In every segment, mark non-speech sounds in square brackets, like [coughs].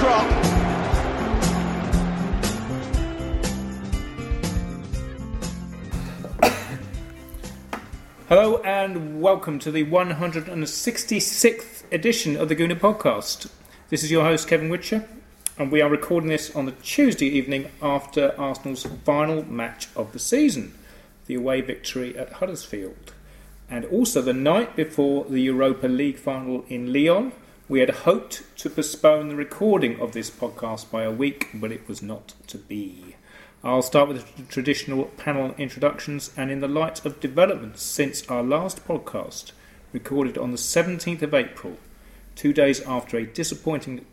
drop. Hello and welcome to the 166th edition of the Gooner Podcast. This is your host Kevin Whitcher, and we are recording this on the Tuesday evening after Arsenal's final match of the season, the away victory at Huddersfield, and also the night before the Europa League final in Lyon. We had hoped to postpone the recording of this podcast by a week, but it was not to be. I'll start with the traditional panel introductions, and in the light of developments since our last podcast, recorded on the 17th of April, two days after a disappointing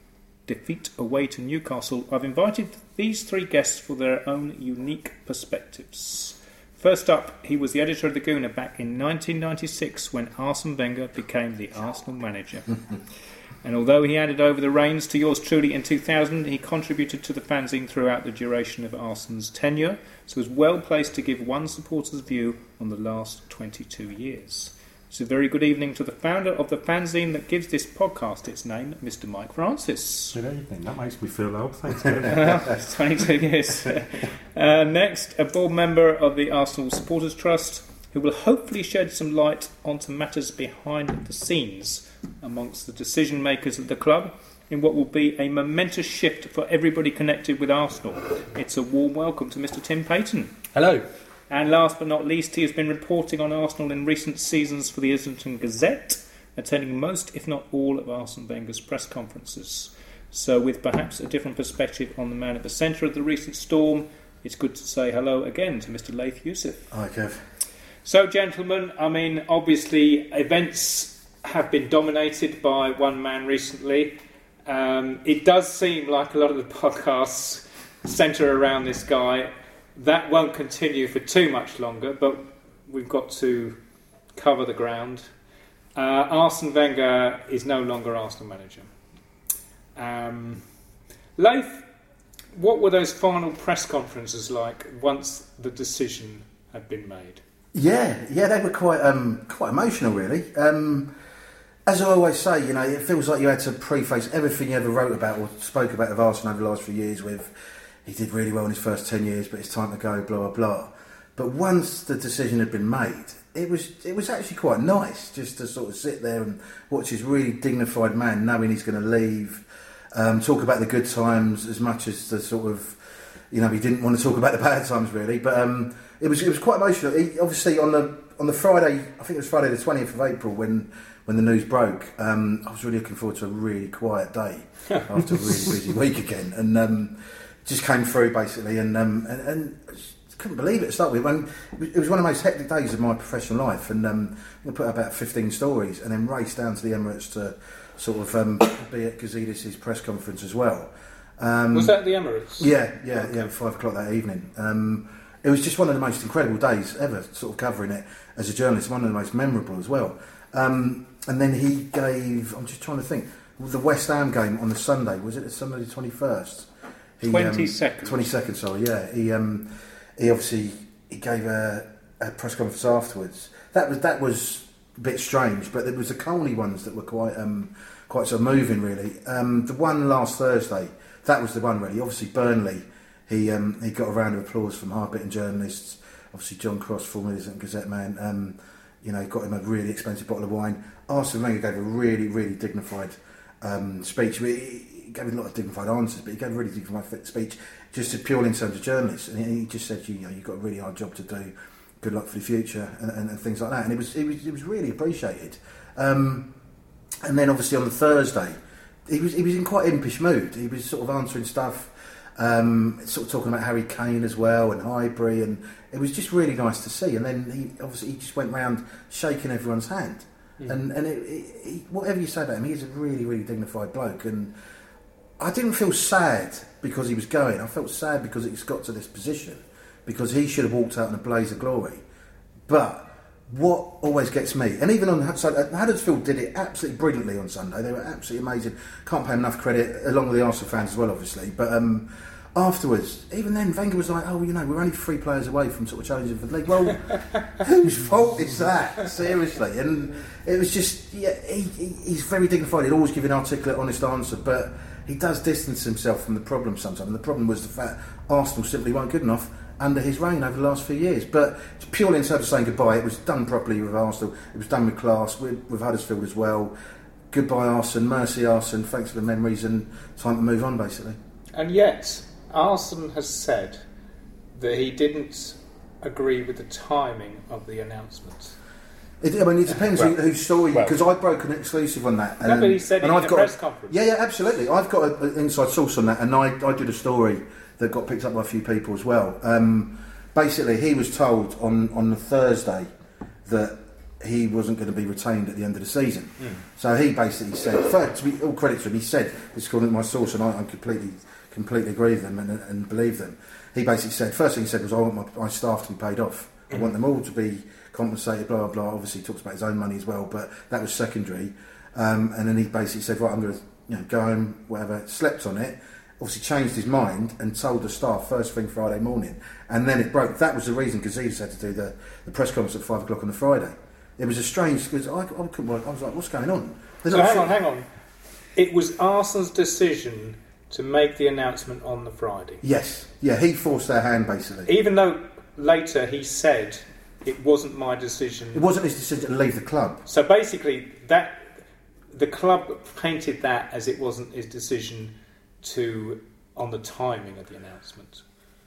defeat away to Newcastle, I've invited these three guests for their own unique perspectives. First up, he was the editor of the Gooner back in 1996 when Arsene Wenger became the Arsenal manager. [laughs] And although he handed over the reins to yours truly in 2000, he contributed to the fanzine throughout the duration of Arsene's tenure, so was well placed to give one supporter's view on the last 22 years. So, very good evening to the founder of the fanzine that gives this podcast its name, Mr. Mike Francis. Good evening. That makes me feel old. Thanks. That's 22 years. Uh, next, a board member of the Arsenal Supporters Trust, who will hopefully shed some light onto matters behind the scenes amongst the decision makers at the club in what will be a momentous shift for everybody connected with Arsenal. It's a warm welcome to Mr. Tim Payton. Hello. And last but not least, he has been reporting on Arsenal in recent seasons for the Islington Gazette, attending most, if not all, of Arsene Wenger's press conferences. So, with perhaps a different perspective on the man at the centre of the recent storm, it's good to say hello again to Mr. Layth Yousif. Hi, Kev. So, gentlemen, I mean, obviously, events have been dominated by one man recently. Um, it does seem like a lot of the [laughs] podcasts centre around this guy. That won't continue for too much longer, but we've got to cover the ground. Uh, Arsene Wenger is no longer Arsenal manager. Um, Layth, what were those final press conferences like once the decision had been made? Yeah, yeah, they were quite um, quite emotional, really. Um, as I always say, you know, it feels like you had to preface everything you ever wrote about or spoke about of Arsenal over the last few years with he did really well in his first ten years, but it's time to go, blah blah blah. But once the decision had been made, it was it was actually quite nice just to sort of sit there and watch this really dignified man knowing he's going to leave, um, talk about the good times as much as the sort of you know he didn't want to talk about the bad times really. But um, it was it was quite emotional. He, obviously on the on the Friday, I think it was Friday the twentieth of April when when the news broke. Um, I was really looking forward to a really quiet day [laughs] after a really busy week again, and um, just came through basically, and um, and, and couldn't believe it to start with. When it was one of the most hectic days of my professional life, and um, I put out about fifteen stories, and then raced down to the Emirates to sort of um, be at Gazidis' press conference as well. Um, Was that the Emirates? yeah, yeah, yeah. Five o'clock that evening. Um, it was just one of the most incredible days ever, sort of covering it as a journalist. One of the most memorable as well. Um, and then he gave. I'm just trying to think. The West Ham game on the Sunday was it the Sunday the twenty first? 22nd. Twenty second. Sorry. Yeah. He um, he obviously he gave a, a press conference afterwards. That was that was a bit strange, but there was the Colney ones that were quite um, quite sort of moving really. Um, the one last Thursday, that was the one really. Obviously Burnley, he um, he got a round of applause from hard-bitten journalists. Obviously John Cross, former Gazette man, um, you know, got him a really expensive bottle of wine. Arsene Wenger gave a really really dignified um, speech. He gave a lot of dignified answers, but he gave a really dignified speech just to purely in terms of journalists. And he just said, you know, you've got a really hard job to do. Good luck for the future and, and, and things like that. And it was it was it was really appreciated. Um, and then obviously on the Thursday, he was he was in quite impish mood. He was sort of answering stuff, um, sort of talking about Harry Kane as well and Highbury, and it was just really nice to see. And then he obviously he just went round shaking everyone's hand. And and it, it, he, whatever you say about him, he's a really really dignified bloke. And I didn't feel sad because he was going. I felt sad because it's got to this position because he should have walked out in a blaze of glory. But what always gets me, and even on so uh, Huddersfield did it absolutely brilliantly on Sunday. They were absolutely amazing. Can't pay enough credit, along with the Arsenal fans as well, obviously. But um, afterwards, even then, Wenger was like, "Oh, you know, we're only three players away from sort of challenging for the league." Well, [laughs] whose fault is that? Seriously, and it was just, yeah, he, he, he's very dignified. He'd always give an articulate, honest answer, but he does distance himself from the problem sometimes. And the problem was the fact Arsenal simply weren't good enough under his reign over the last few years. But it's purely in terms of saying goodbye. It was done properly with Arsenal. It was done with class. With, with Huddersfield as well. Goodbye, Arsene. Mercy, Arsene. Thanks for the memories and time to move on, basically. And yet, Arsene has said that he didn't agree with the timing of the announcement. It, I mean, it depends Well- who, whose story, well- because I broke an exclusive on that. No, but he said and in I've the got press a- conference. Yeah, yeah, absolutely. I've got an inside source on that, and I, I did a story that got picked up by a few people as well. Um, basically, he was told on, on the Thursday that he wasn't going to be retained at the end of the season. Hmm. So he basically said, first, to be all credit to him, he said, this is according to my source, and I, I completely, completely agree with them and, and believe them. He basically said, first thing he said was, I want my, my staff to be paid off. I want them all to be compensated, blah, blah, blah. Obviously, he talks about his own money as well, but that was secondary. Um, and then he basically said, right, I'm going to you know, go home, whatever, slept on it. Obviously, changed his mind and told the staff first thing Friday morning. And then it broke. That was the reason Gazidis had to do the, the press conference at five o'clock on the Friday. It was a strange, because I, I couldn't work. I was like, what's going on? They're So hang sure- on, hang on. It was Arsene's decision to make the announcement on the Friday, Yes, yeah, he forced their hand basically. even though later he said it wasn't my decision. It wasn't his decision to leave the club. So basically, that the club painted that as it wasn't his decision to on the timing of the announcement.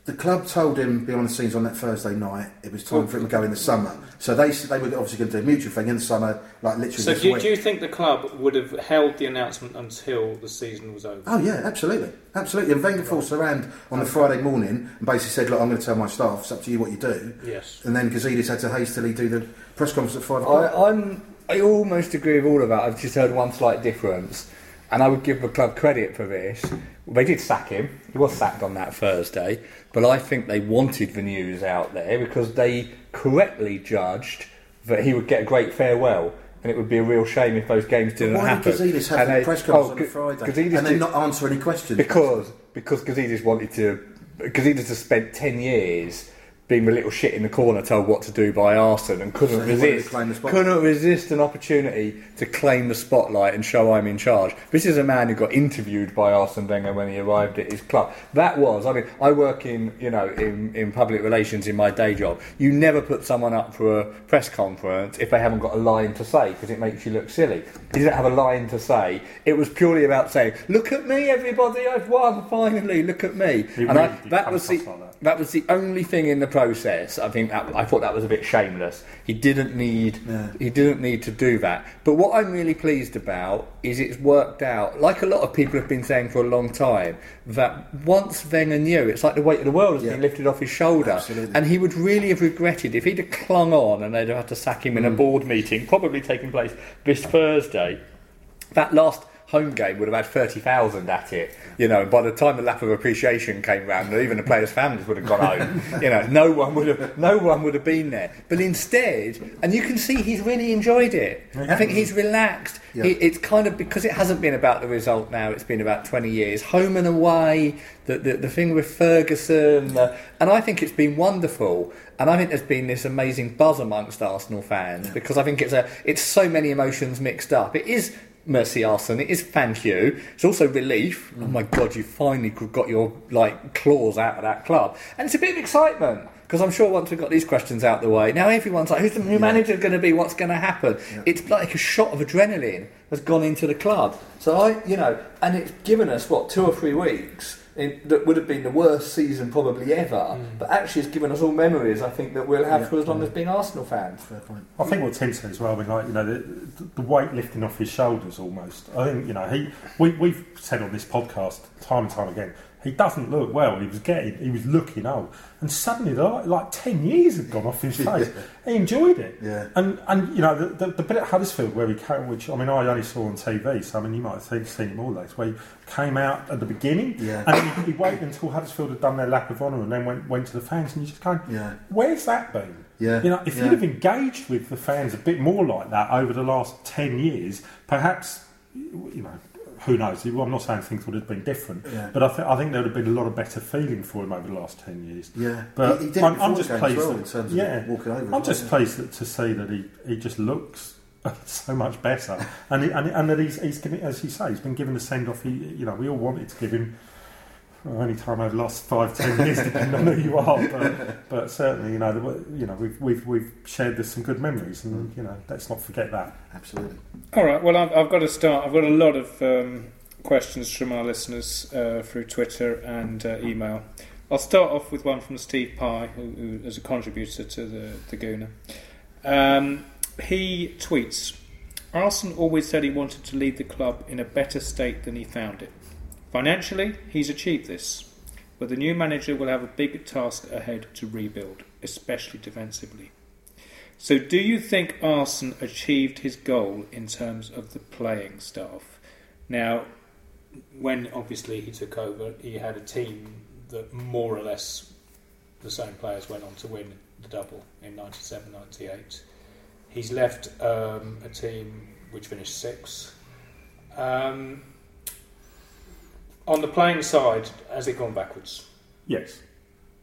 The club told him behind the scenes on that Thursday night it was time for him to go in the summer. So they they were obviously going to do a mutual thing in the summer, like literally So this do, week. do you think the club would have held the announcement until the season was over? Oh yeah, absolutely, absolutely. And Wenger forced their hand on the Friday morning and basically said, "Look, I'm going to tell my staff. It's up to you what you do." Yes. And then Gazidis had to hastily do the press conference at five I, o'clock. I'm, I almost agree with all of that. I've just heard one slight difference, and I would give the club credit for this. They did sack him. He was sacked on that Thursday, but I think they wanted the news out there because they correctly judged that he would get a great farewell. And it would be a real shame if those games didn't Why happen. did Gazidis have the they- press oh, conference oh, on Friday Gazidis and then not answer any questions? because because Gazidis wanted to Gazidis has spent ten years being the little shit in the corner told what to do by Arsene and couldn't So he wanted to resist claim the couldn't resist an opportunity to claim the spotlight and show I'm in charge. This is a man who got interviewed by Arsene Wenger when he arrived at his club. That was I mean I work in you know in, in public relations in my day job. You never put someone up for a press conference if they haven't got a line to say because it makes you look silly. He didn't have a line to say. It was purely about saying, "Look at me, everybody! I've won finally. Look at me." I, really did that was the that. was the only thing in the process. I think that I thought that was a bit shameless. He didn't need Yeah. he didn't need to do that. But what I'm really pleased about is it's worked out. Like a lot of people have been saying for a long time that once Wenger knew, it's like the weight of the world has Yeah. been lifted off his shoulder, Absolutely. and he would really have regretted if he'd have clung on and they'd have had to sack him in Mm. a board meeting, probably taking place this Thursday that last home game would have had 30,000 at it. You know, by the time the lap of appreciation came round, even the players' families would have gone home. you know, no one would have, no one would have been there. But instead, and you can see he's really enjoyed it. I think he's relaxed. Yeah. He, it's kind of because it hasn't been about the result now. It's been about 20 years, home and away. The the, the thing with Ferguson, uh, and I think it's been wonderful. And I think there's been this amazing buzz amongst Arsenal fans because I think it's a it's so many emotions mixed up. It is Mercy Arsene. It is thank you. It's also relief. Oh my God, you finally got your like claws out of that club, and it's a bit of excitement because I'm sure once we've got these questions out the way, now everyone's like, who's the new manager going to be? What's going to happen? It's like a shot of adrenaline has gone into the club. So I, you know, and it's given us what two or three weeks. In, that would have been the worst season probably ever, mm. but actually it's given us all memories. I think that we'll have Yeah. for as long as being Arsenal fans. Fair point. I think what Tim said as well, I mean, like you know, the, the weight lifting off his shoulders almost. I think you know he we we've said on this podcast time and time again. He doesn't look well. He was getting, he was looking old, and suddenly, like, like ten years had gone off his [laughs] face. He enjoyed it, Yeah. And and you know the, the, the bit at Huddersfield where he came, which I mean I only saw on TV, so I mean you might have seen, him all days, where he came out at the beginning, Yeah. and then he, he waited until Huddersfield had done their lap of honour, and then went went to the fans, and you just going, Yeah. where's that been? Yeah. You know, if Yeah. you'd have engaged with the fans a bit more like that over the last 10 years, perhaps, you know, who knows? I'm not saying things would have been different, Yeah. but I, th- I think there would have been a lot of better feeling for him over the last ten years. Yeah, But he, he I'm, I'm just pleased. well, that- in terms yeah, of walking over. I'm just well, pleased that, to see that he, he just looks [laughs] so much better, and he, and, and that he's, he's given, as you say, he's been given the send off. He, you know, we all wanted to give him. Well, any time I've lost five, ten years, [laughs] depending on who you are, but, but certainly, you know, there were- you know, we've we've we've shared this some good memories, and you know, let's not forget that. Absolutely. All right. Well, I've, I've got to start. I've got a lot of um, questions from our listeners uh, through Twitter and uh, email. I'll start off with one from Steve Pye, who, who is a contributor to the, the Gooner. Um, he tweets Arsenal always said he wanted to leave the club in a better state than he found it. Financially, he's achieved this, but the new manager will have a big task ahead to rebuild, especially defensively. So, do you think Arsene achieved his goal in terms of the playing staff? Now, when obviously he took over, he had a team that more or less the same players went on to win the double in 97 98. He's left um, a team which finished sixth. Um, on the playing side, has it gone backwards? Yes,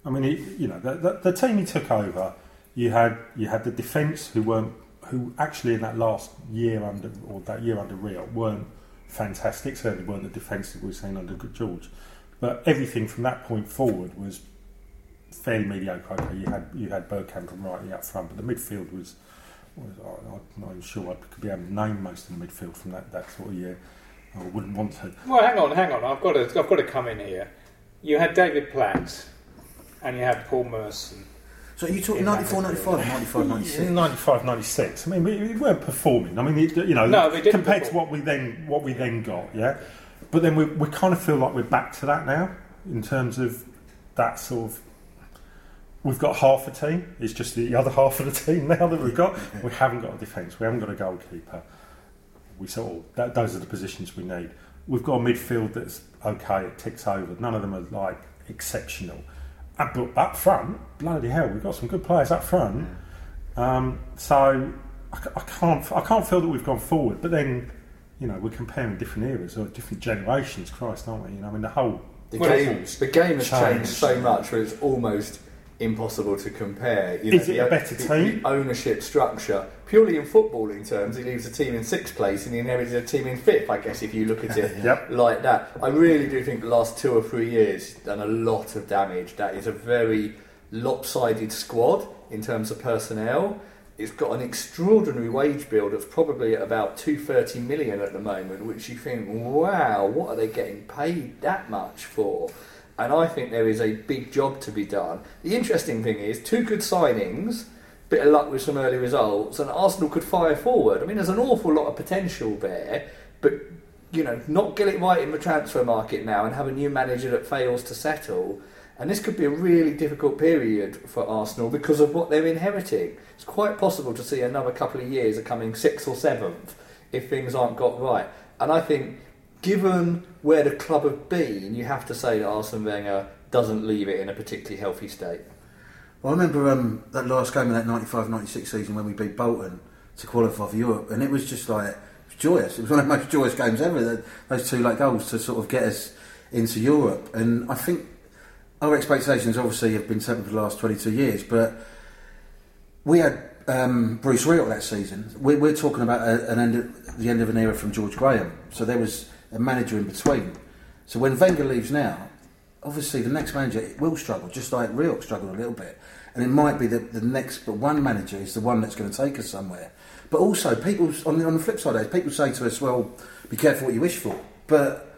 I mean, you know, the, the, the team he took over, you had you had the defence who weren't who actually in that last year under or that year under Rioch weren't fantastic. Certainly weren't the defence that we've seen under George, but everything from that point forward was fairly mediocre. Okay, you had you had Bergkamp and Wrighty up front, but the midfield was. was I- I'm not even sure I could be able to name most of the midfield from that, that sort of year. I wouldn't want to. Well, hang on, hang on. I've got to, I've got to come in here. You had David Platt, and you had Paul Merson. So you talking Yeah, 94, 95, 95, 96? 95, 96. I mean, we, we weren't performing. I mean, it- you know, No, we didn't compared to what we then what we then got, yeah. But then we, we kind of feel like we're back to that now in terms of that sort of. We've got half a team. It's just the other [laughs] half of the team now that we've got. We haven't got a defence. We haven't got a goalkeeper. We sort of that, those are the positions we need. We've got a midfield that's okay. It ticks over. None of them are like exceptional. Uh, But up front, bloody hell, we've got some good players up front. Um, so I, I can't I can't feel that we've gone forward. But then, you know, we're comparing different eras or different generations. Christ, aren't we? You know, I mean, the whole The Well, game, the game has changed. changed so much that it's almost impossible to compare. You Is it a better the, team? The ownership structure, purely in footballing terms, he leaves a team in sixth place and he inherits a team in fifth. I guess if you look at it [laughs] Yep. like that, I really do think the last two or three years done a lot of damage. That is a very lopsided squad in terms of personnel. It's got an extraordinary wage bill that's probably at about 230 million at the moment, which you think, wow, what are they getting paid that much for? And I think there is a big job to be done. The interesting thing is, two good signings, bit of luck with some early results, and Arsenal could fire forward. I mean, there's an awful lot of potential there, but you know, not get it right in the transfer market now and have a new manager that fails to settle. And this could be a really difficult period for Arsenal because of what they're inheriting. It's quite possible to see another couple of years of coming sixth or seventh if things aren't got right. And I think, given where the club have been, you have to say that Arsene Wenger doesn't leave it in a particularly healthy state. Well, I remember um, that last game of that 95-96 season when we beat Bolton to qualify for Europe, and it was just like it was joyous. It was one of the most joyous games ever. Those two late goals to sort of get us into Europe, and I think our expectations obviously have been set for the last 22 years, but we had um, Bruce Rioch that season. We're, we're talking about a, an end of, the end of an era from George Graham, so there was a manager in between. So when Wenger leaves now, obviously the next manager will struggle, just like Rioch struggled a little bit. And it might be that the next, but one manager is the one that's going to take us somewhere. But also, people on the, on the flip side of people say to us, "Well, be careful what you wish for." But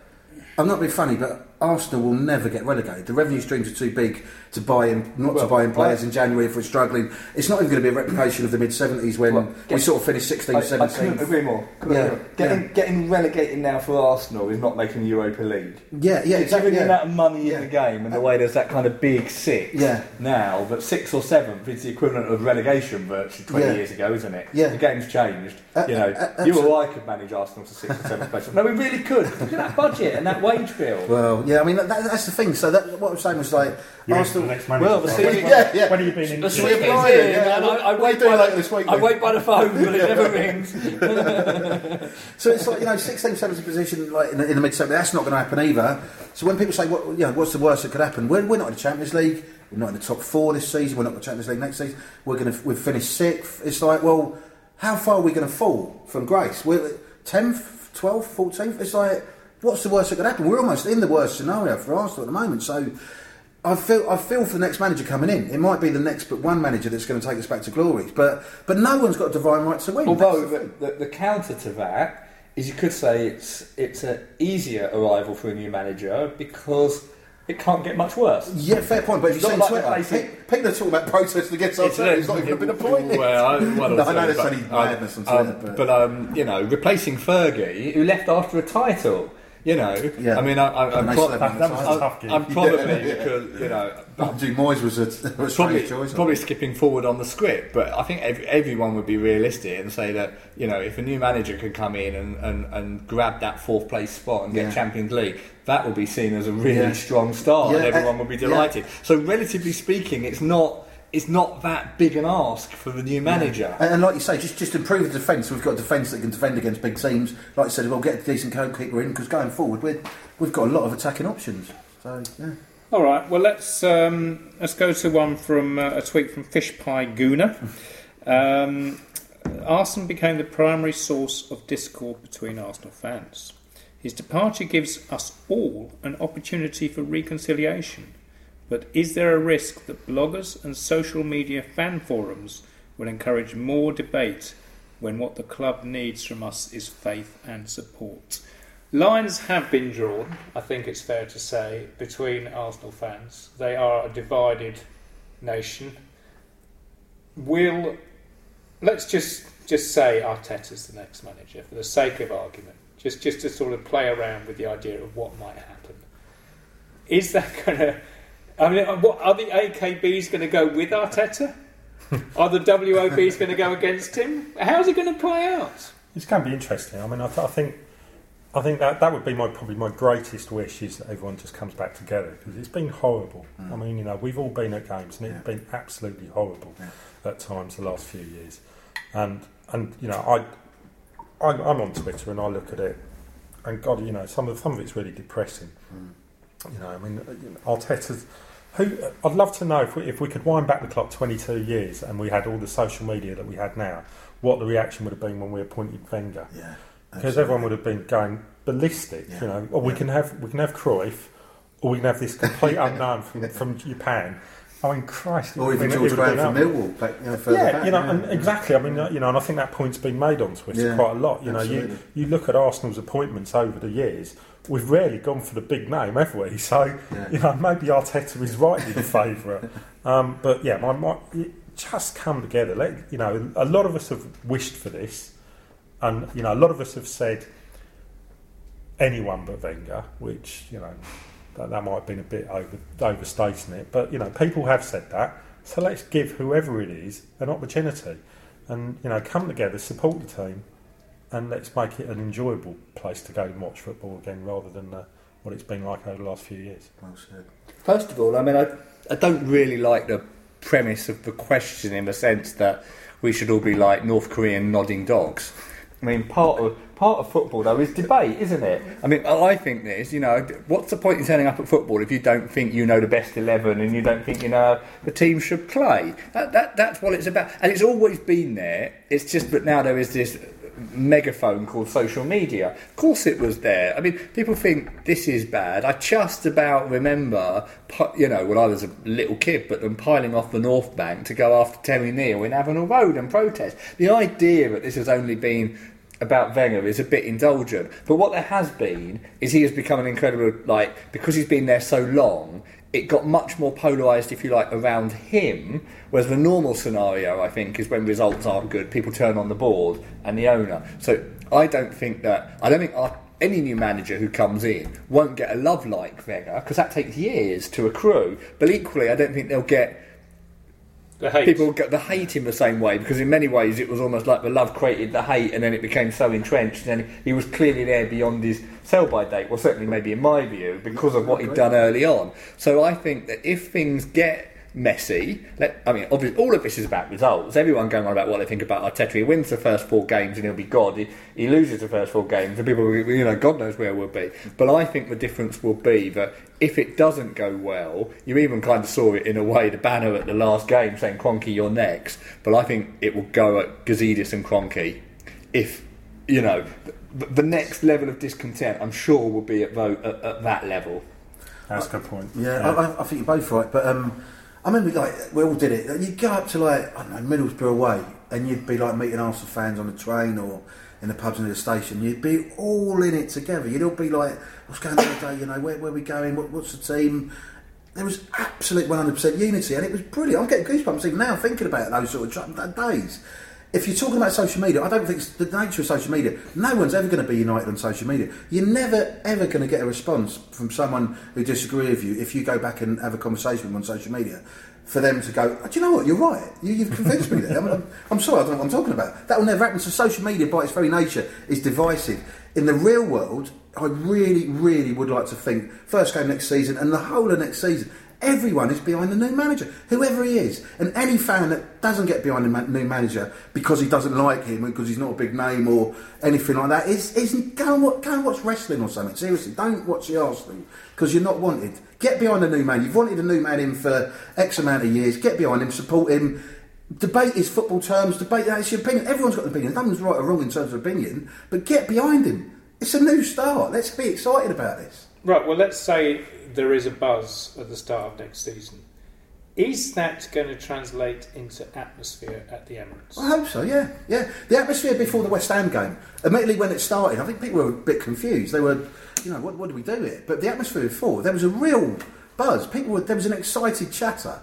I'm not being funny, but Arsenal will never get relegated. The revenue streams are too big to buy in, not to buy in players I- in January if we're struggling. It's not even going to be a replication of the mid 70s when Well, we sort of finished 16, I, I 17. couldn't agree more. Couldn't Yeah, agree. Getting, yeah. getting relegated now for Arsenal is not making the Europa League. yeah, yeah, exactly. Given the Yeah. amount of money in the game and the way there's that kind of big six Yeah. now, but sixth or seventh is the equivalent of relegation virtually 20 Yeah. years ago, isn't it? Yeah. The game's changed. Uh, you know, uh, uh, you or I could manage Arsenal to sixth or seventh place. No, we really could. Look at that budget and that wage bill. Well, yeah, I mean that, that's the thing. So that, what I'm saying was like You're Arsenal. the next manager. Well, the When- season- Yeah, yeah. When have you been in? The Should Yeah. we apply it? in, Yeah, I, I wait by later the, this week, I wait by the phone, but it never rings. [laughs] So it's like you know, 16th, 17th position, like in the, in the mid seventies. That's not going to happen either. So when people say, "What, you know, what's the worst that could happen?" We're, we're not in the Champions League. We're not in the top four this season. We're not in the Champions League next season. We're going to we've finished sixth. It's like, well, how far are we going to fall from grace? We're tenth, twelfth, fourteenth. It's like, what's the worst that could happen? We're almost in the worst scenario for Arsenal at the moment. So. I feel I feel for the next manager coming in. It might be the next but one manager that's going to take us back to glory. But but no one's got divine right to win. Although the the, the, the counter to that is you could say it's it's an easier arrival for a new manager because it can't get much worse. Yeah, fair point. But if you not see like Twitter, people are talking about protesting against Arteta. It's not even been a point. [laughs] Well, I, or No, I know there's only um, madness on um, Twitter, but- but um, you know, replacing Fergie, who left after a title. You know, Yeah. I mean, I, I, I'm, pro- still haven't That was a I'm, tough gig. I'm probably [laughs] Yeah. because you know, Dude, Moyes was a, [laughs] was probably, choice. probably skipping forward on the script, but I think every, everyone would be realistic and say that you know if a new manager could come in and, and, and grab that fourth place spot and get. Champions League, that would be seen as a really strong start, and everyone would be delighted. So relatively speaking, it's not it's not that big an ask for the new manager. And, and like you say, just just improve the defence. We've got a defence that can defend against big teams. Like you said, we'll get a decent goalkeeper in because going forward, we're, we've got a lot of attacking options. So yeah, All right. Well, let's um, let's go to one from uh, a tweet from Fish Pie Gooner. [laughs] Um, Arsene became the primary source of discord between Arsenal fans. His departure gives us all an opportunity for reconciliation. But is there a risk that bloggers and social media fan forums will encourage more debate when what the club needs from us is faith and support? Lines have been drawn, I think it's fair to say, between Arsenal fans. They are a divided nation. Will let's just just say Arteta's the next manager for the sake of argument, just just to sort of play around with the idea of what might happen. Is that [laughs] going to? I mean, uh, what, are the AKBs going to go with Arteta? [laughs] are the WOBs going to go against him? How's it going to play out? It's going to be interesting. I mean, I, th- I think, I think that that would be my probably my greatest wish is that everyone just comes back together because it's been horrible. Mm. I mean, you know, we've all been at games and it's Yeah. been absolutely horrible Yeah. at times the last few years, and and you know, I, I I'm on Twitter and I look at it, and God, you know, some of some of it's really depressing. Mm. You know, I mean, uh, you know, Arteta's. Who, I'd love to know if we, if we could wind back the clock 22 years and we had all the social media that we had now, what the reaction would have been when we appointed Wenger yeah. because everyone would have been going ballistic. Yeah. You know, or we Yeah. can have we can have Cruyff, or we can have this complete [laughs] unknown from from Japan. I mean, Christ, Or even George Graham from. Millwall, back, you know, Yeah, back. you know, and exactly. I mean, you know, and I think that point's been made on Twitter Yeah, quite a lot. You know, you you look at Arsenal's appointments over the years. We've rarely gone for the big name, have we? So, Yeah. you know, maybe Arteta is rightly the favourite. Um, but yeah, my, my it just come together. Let, you know, a lot of us have wished for this, and you know, a lot of us have said anyone but Wenger, which you know that, that might have been a bit over overstating it. But you know, people have said that. So let's give whoever it is an opportunity, and you know, come together, support the team, and let's make it an enjoyable place to go and watch football again, rather than uh, what it's been like over the last few years. Well said. First of all, I mean, I, I don't really like the premise of the question in the sense that we should all be like North Korean nodding dogs. I mean, part of part of football though is debate, isn't it? I mean, I think this. You know, what's the point in turning up at football if you don't think you know the best eleven and you don't think you know the team should play? That, that that's what it's about, and it's always been there. It's just that now there is this megaphone called social media. Of course, it was there. I mean, people think this is bad. I just about remember, you know, when I was a little kid, but them piling off the North Bank to go after Terry Neill in Avenell Road and protest. The idea that this has only been about Wenger is a bit indulgent. But what there has been is he has become an incredible, like, because he's been there so long, it got much more polarised, if you like, around him. Whereas the normal scenario, I think, is when results aren't good, people turn on the board and the owner. So I don't think that, I don't think our, any new manager who comes in won't get a love like Wenger, because that takes years to accrue. But equally, I don't think they'll get The hate. people get the hate him the same way because in many ways it was almost like the love created the hate and then it became so entrenched and he was clearly there beyond his sell by date well certainly maybe in my view because of what he'd done early on so I think that if things get messy let, I mean obviously all of this is about results everyone going on about what they think about Arteta he wins the first four games and he'll be God he, he loses the first four games and people will, you know God knows where we'll be but I think the difference will be that if it doesn't go well, you even kind of saw it in a way, the banner at the last game saying Kroenke, you're next. But I think it will go at Gazidis and Kroenke if, you know, the, the next level of discontent, I'm sure, will be at, vote, at, at that level. That's a good point. Yeah, I, I, I think you're both right. But um, I remember, like, we all did it. You'd go up to, like, I don't know, Middlesbrough away, and you'd be, like, meeting Arsenal fans on the train or in the pubs near the station. You'd be all in it together. You'd all be like, what's going on today? You know, where, where are we going? What, what's the team? There was absolute 100% unity, and it was brilliant. I'm getting goosebumps even now thinking about those sort of days. If you're talking about social media, I don't think it's the nature of social media. No one's ever going to be united on social media. You're never ever going to get a response from someone who disagrees with you if you go back and have a conversation with them on social media. For them to go, oh, do you know what? You're right. You, you've convinced me there. I'm, I'm, I'm sorry, I don't know what I'm talking about. That will never happen. So social media, by its very nature, is divisive. In the real world, I really, really would like to think first game next season and the whole of next season, everyone is behind the new manager, whoever he is. And any fan that doesn't get behind the new manager because he doesn't like him, because he's not a big name or anything like that, is, is go, and watch, go and watch wrestling or something. Seriously, don't watch the Arsenal because you're not wanted. Get behind the new man. You've wanted a new man in for X amount of years. Get behind him, support him. Debate his football terms, debate that's your opinion. Everyone's got an opinion. No one's right or wrong in terms of opinion, but get behind him. It's a new start. Let's be excited about this. Right, well, let's say there is a buzz at the start of next season. Is that going to translate into atmosphere at the Emirates? I hope so, yeah. Yeah. The atmosphere before the West Ham game, immediately when it started, I think people were a bit confused. They were, you know, what, what do we do here? But the atmosphere before, there was a real buzz. People were, there was an excited chatter.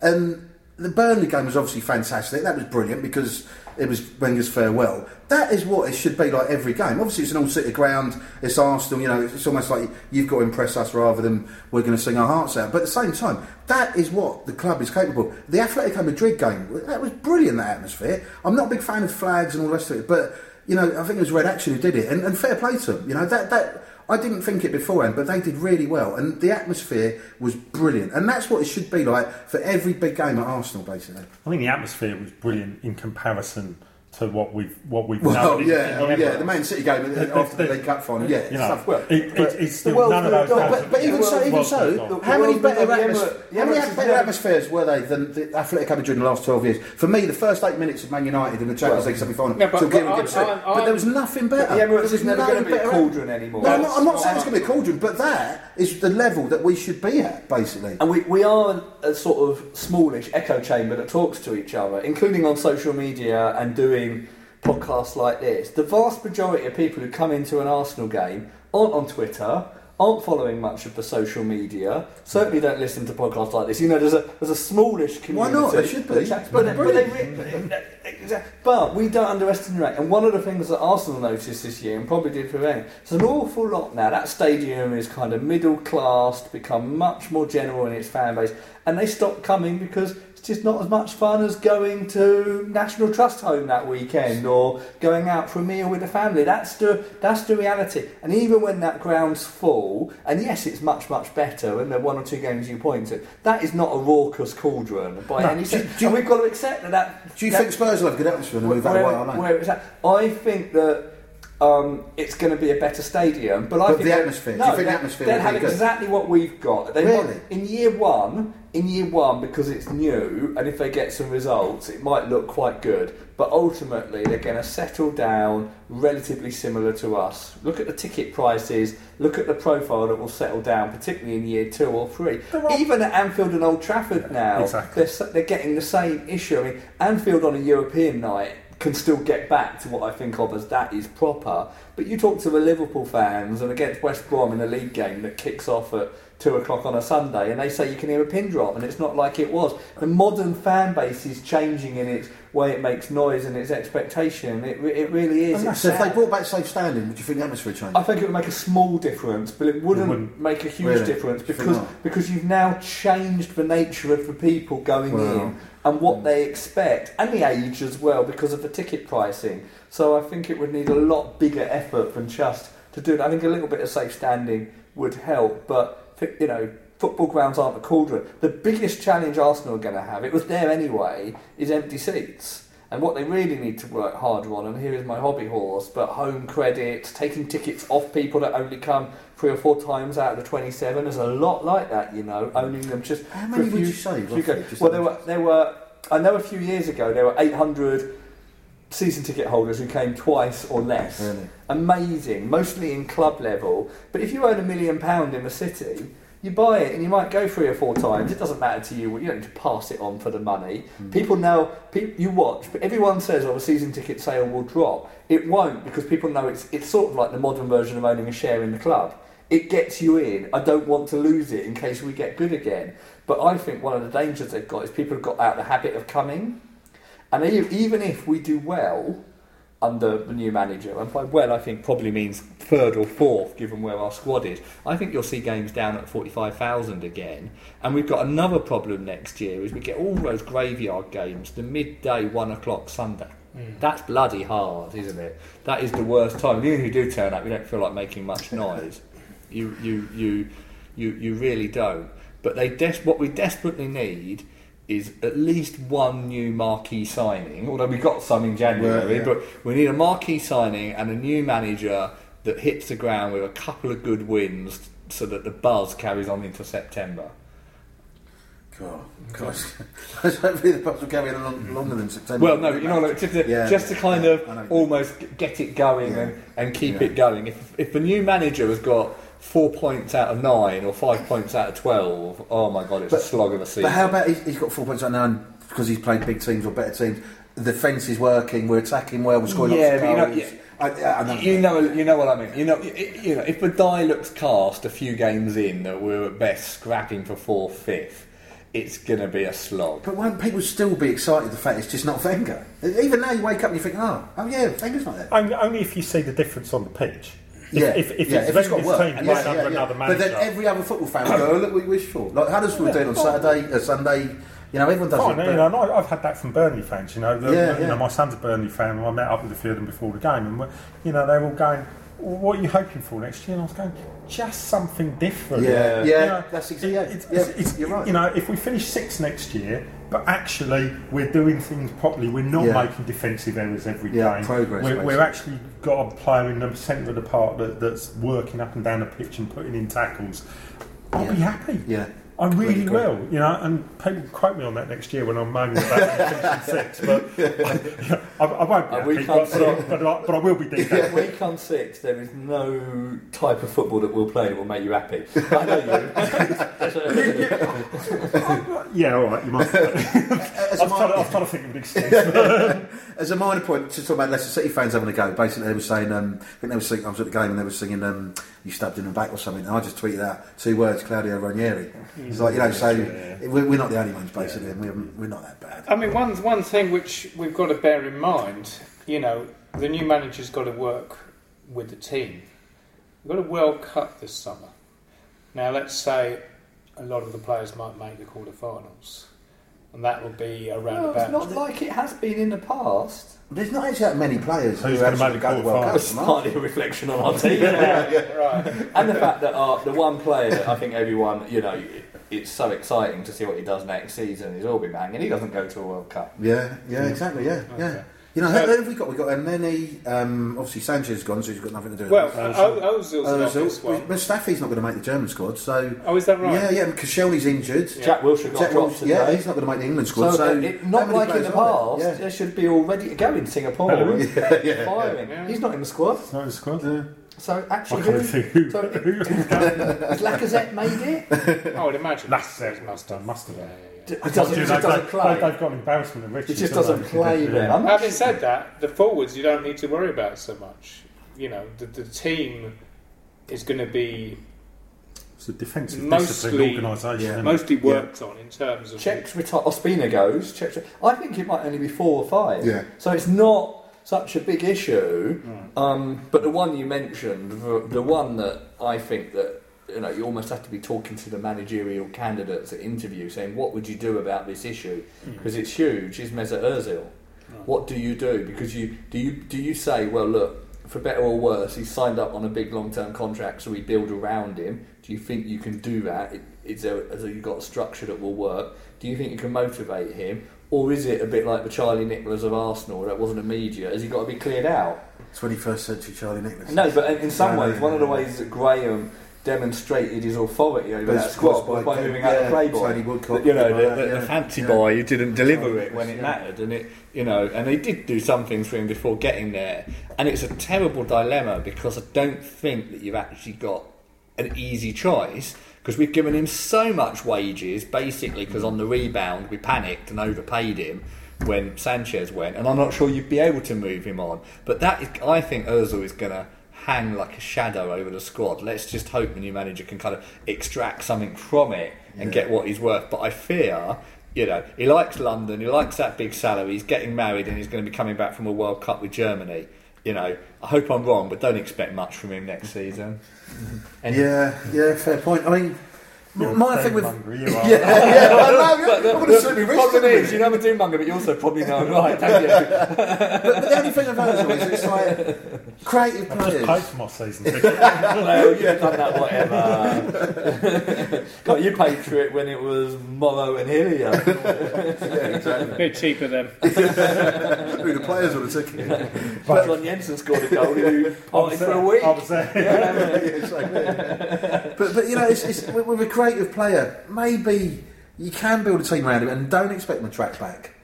And the Burnley game was obviously fantastic. That was brilliant because it was Wenger's farewell. That is what it should be like every game. Obviously, it's an all-city ground. It's Arsenal. You know, it's almost like you've got to impress us rather than we're going to sing our hearts out. But at the same time, that is what the club is capable. The Atletico Madrid game, that was brilliant. That atmosphere. I'm not a big fan of flags and all the rest of it, but you know, I think it was Red Action who did it, and, and fair play to them. You know, that that. I didn't think it beforehand, but they did really well, and the atmosphere was brilliant, and that's what it should be like for every big game at Arsenal, basically. I think the atmosphere was brilliant in comparison to what we've what we've Well, known. yeah, in yeah, the Man City game The- after the the- League Cup final, yeah, You know, stuff. Well, it, it, it's still world's none of those. moved but, but even yeah, so, even world's so, moved how many better moved on. The atmos- how many better atmospheres were they than the Athletic Madrid in the last twelve years? For me, the first eight minutes of Man United in the Champions League semi-final, No, but- till but Kieran I- Gibbs said, I- but there was nothing better. The There Emirates was is never going to be a cauldron anymore. No, I'm not, saying it's going to be a cauldron, but that is the level that we should be at, basically. And we, we are a sort of smallish echo chamber that talks to each other, including on social media and doing podcasts like this. The vast majority of people who come into an Arsenal game aren't on Twitter, aren't following much of the social media, certainly don't listen to podcasts like this. You know, there's a there's a smallish community. Why not? They should be. But, But but, they, [laughs] but we don't underestimate. And one of the things that Arsenal noticed this year, and probably did for them, it's an awful lot now. That stadium is kind of middle class, become much more general in its fan base, and they stopped coming because it's just not as much fun as going to National Trust Home that weekend or going out for a meal with the family. That's the that's the reality. And even when that ground's full, and yes, it's much much better, and the one or two games you point to, that is not a raucous cauldron by No, any do- sense. do you- we've got to accept that. that Do you that- think Spurs will have good atmosphere and move out where, of White where. I think that um, it's going to be a better stadium, but I But think the that- atmosphere, do you think the atmosphere They'll have good? exactly what we've got. They Really? might- in year one, in year one, because it's new, and if they get some results, it might look quite good. But ultimately, they're going to settle down relatively similar to us. Look at the ticket prices. Look at the profile that will settle down, particularly in year two or three. Even at Anfield and Old Trafford now, Exactly. they're, they're getting the same issue. I mean, Anfield on a European night can still get back to what I think of as that is proper. But you talk to the Liverpool fans and against West Brom in a league game that kicks off at two o'clock on a Sunday, and they say you can hear a pin drop, and it's not like it was. The modern fan base is changing in its way it makes noise and its expectation. It, it really is. And It's So if they brought back safe standing, would you think the atmosphere changed? I think it would make a small difference, but it wouldn't, wouldn't. make a huge Really? difference because because you've now changed the nature of the people going Well, in and what mm. they expect and the age as well because of the ticket pricing. So I think it would need a lot bigger effort than just to do it. I think a little bit of safe standing would help, but you know. Football grounds aren't a cauldron. The biggest challenge Arsenal are going to have, it was there anyway, is empty seats. And what they really need to work harder on, and here is my hobby horse, but home credit, taking tickets off people that only come three or four times out of the 27. There's a lot like that, you know, owning them just. How many would you say? few roughly? go- Just Well, there were, there were, I know a few years ago, there were 800 season ticket holders who came twice or less. Really? Amazing, mostly in club level. But if you own a million pound in the city, you buy it and you might go three or four times. It doesn't matter to you. You don't need to pass it on for the money. Mm. People know. Pe- you watch, but everyone says, "Oh, a season ticket sale will drop." It won't because people know it's it's sort of like the modern version of owning a share in the club. It gets you in. I don't want to lose it in case we get good again. But I think one of the dangers they've got is people have got out of the habit of coming. And even if we do well under the new manager, and by well I think probably means third or fourth, given where our squad is, I think you'll see games down at 45,000 again. And we've got another problem next year is we get all those graveyard games, the midday one o'clock Sunday. Mm. That's bloody hard, isn't it? That is the worst time. Even if you do turn up, you don't feel like making much [laughs] noise. you, you, you, you, you really don't. But they des- what we desperately need is at least one new marquee signing. Although we got some in January, Yeah, yeah. but we need a marquee signing and a new manager that hits the ground with a couple of good wins, so that the buzz carries on into September. God, Christ. [laughs] Hopefully the pubs will carry on long, longer than September. Well, no, you know, like, just to, Yeah, just to kind of almost get it going and, and keep it going. If, if the new manager has got four points out of nine or five points out of twelve. Oh my god, it's a slog of a season. But how about he's, he's got four points out of nine because he's played big teams or better teams? The fence is working. We're attacking well. We're scoring Yeah, lots but of you know- goals. yeah. I, I, I know. You know, you know what I mean. You know, y- you know, if the die looks cast a few games in that we're at best scrapping for fourth, fifth, it's going to be a slog. But won't people still be excited the fact it's just not Wenger? Even now you wake up and you think, oh, oh yeah, Wenger's not there. Only, only if you see the difference on the pitch. If, yeah, if, if yeah, it's if it's got work. team yeah, under yeah, yeah. But then every other football fan will go, oh, look what we wish for. Like Huddersfield were doing on Saturday, uh, Sunday. You know, everyone does Fine, it. you know, I, I've had that from Burnley fans. You know, the, Yeah, you yeah. know, my son's a Burnley fan, and I met up with a few of them before the game, and you know, they're all going, "What are you hoping for next year?" And I was going, "Just something different." Yeah, You yeah, know, that's exactly. Yeah, it's, yeah, it's, it's- you're right. You know, if we finish sixth next year, but actually we're doing things properly, we're not Yeah. making defensive errors every Yeah, game. progress, We're, we're actually got a player in the centre of the park that, that's working up and down the pitch and putting in tackles. I'll be happy. yeah. I really Really great. will, you know, and people quote me on that next year when I'm moaning about them finishing sixth, but [laughs] I, I won't be happy, but, but, I, but, I, but I will be deep down. If [laughs] we come sixth, there is no type of football that we'll play that will make you happy. I know you. [laughs] Yeah, all right, you might. As I a, was, trying to, I minor, was trying to think of an excuse. as a minor point, to talk about Leicester City fans having a go, basically they were saying, um, I think they were singing, I was at the game and they were singing, um, you stabbed in the back or something, and I just tweeted out two words, Claudio Ranieri. It's like, you know, so we're, we're not the only ones, basically, and we're, we're not that bad. I mean, one one thing which we've got to bear in mind, you know, the new manager's got to work with the team. We've got a World Cup this summer. Now, let's say a lot of the players might make the quarterfinals, and that will be around No, it's about. not like it has been in the past. There's not actually that many players Who's who gonna actually make the go to the World Cup. It's partly a reflection on our [laughs] team. yeah, right. and the fact that our, the one player that I think everyone, you know, it's so exciting to see what he does next season is Aubameyang, and he doesn't go to a World Cup. Yeah, yeah, exactly, yeah, yeah. Okay. You know, Uh, who, who have we got? We've got Nene, um, obviously Sanchez is gone, so he's got nothing to do with Well, it. O- Ozil's Uh, not this one. Mustafi's not going to make the German squad, so... Oh, is that right? Yeah, yeah, because Koscielny's injured. Yeah. Jack Wilshere got Jack dropped Wilson, today. yeah, he's not going to make the England squad, so, so... it, how not many like in players the are past, there? there should be all ready to go in Singapore. Yeah, yeah. firing. Yeah. He's not in the squad. It's not in the squad. Yeah. So I actually, can't who, think who. so- who going. has [laughs] Lacazette made it? I would imagine. That's it it. must have. Must have Yeah, done. yeah, yeah. It doesn't, it just doesn't they- play. They've got embarrassment and riches. It just doesn't they? play Yeah. then. I'm not Having said that, the forwards you don't need to worry about so much. You know, the, the team is going to be It's a defensive Mostly- discipline organisation. Yeah. mostly worked on in terms of Cech's retire. Ospina goes. Cech's. I think it might only be four or five. Yeah. So it's not such a big issue. Um, but the one you mentioned, the, the one that I think that you know, you almost have to be talking to the managerial candidates at interview, saying, "What would you do about this issue?" Hmm. Because it's huge. Is Mesut Ozil? Oh. What do you do? Because you do you do you say, "Well, look, for better or worse, he's signed up on a big long-term contract, so we build around him." Do you think you can do that? Is there, has you got a structure that will work? Do you think you can motivate him, or is it a bit like the Charlie Nicholas of Arsenal that wasn't immediate? Has he got to be cleared out? 21st century Charlie Nicholas. No, but in- in some No, no, ways, one of the no. ways that Graham demonstrated his authority over But that squad was by moving out uh, yeah, the Playboy. Tony Woodcock, you know, the, like that, the, the fancy Yeah. boy who didn't deliver it when it Yeah. mattered, and it, you know, and he did do some things for him before getting there. And it's a terrible dilemma because I don't think that you've actually got an easy choice because we've given him so much wages, basically because on the rebound we panicked and overpaid him when Sanchez went, and I'm not sure you'd be able to move him on. But that is, I think Özil is going to hang like a shadow over the squad. Let's just hope the new manager can kind of extract something from it and Yeah. get what he's worth. But I fear, you know, he likes London, he likes that big salary, he's getting married, and he's going to be coming back from a World Cup with Germany. You know, I hope I'm wrong, but don't expect much from him next season. And [laughs] Yeah, yeah, fair point. I mean, You're m- a my thing with. doom-monger, you [laughs] are. Yeah, yeah, I know, But the, I'm gonna slip my the wrist problem in is, you know I'm a doom monger, but you also probably know I'm [laughs] right, don't you? But, but the only thing about Ozil is it's like creative I just paid players. for my season ticket. [laughs] well, you've done that, whatever. God, you paid for it when it was Morrow and Hillier. Yeah, exactly. a bit cheaper then. Who the players on the ticket? But John Jensen scored a goal. You parted for a week. I was there. Yeah, exactly. but but you know, it's, it's, with with a creative player, maybe you can build a team around him and don't expect them to track back.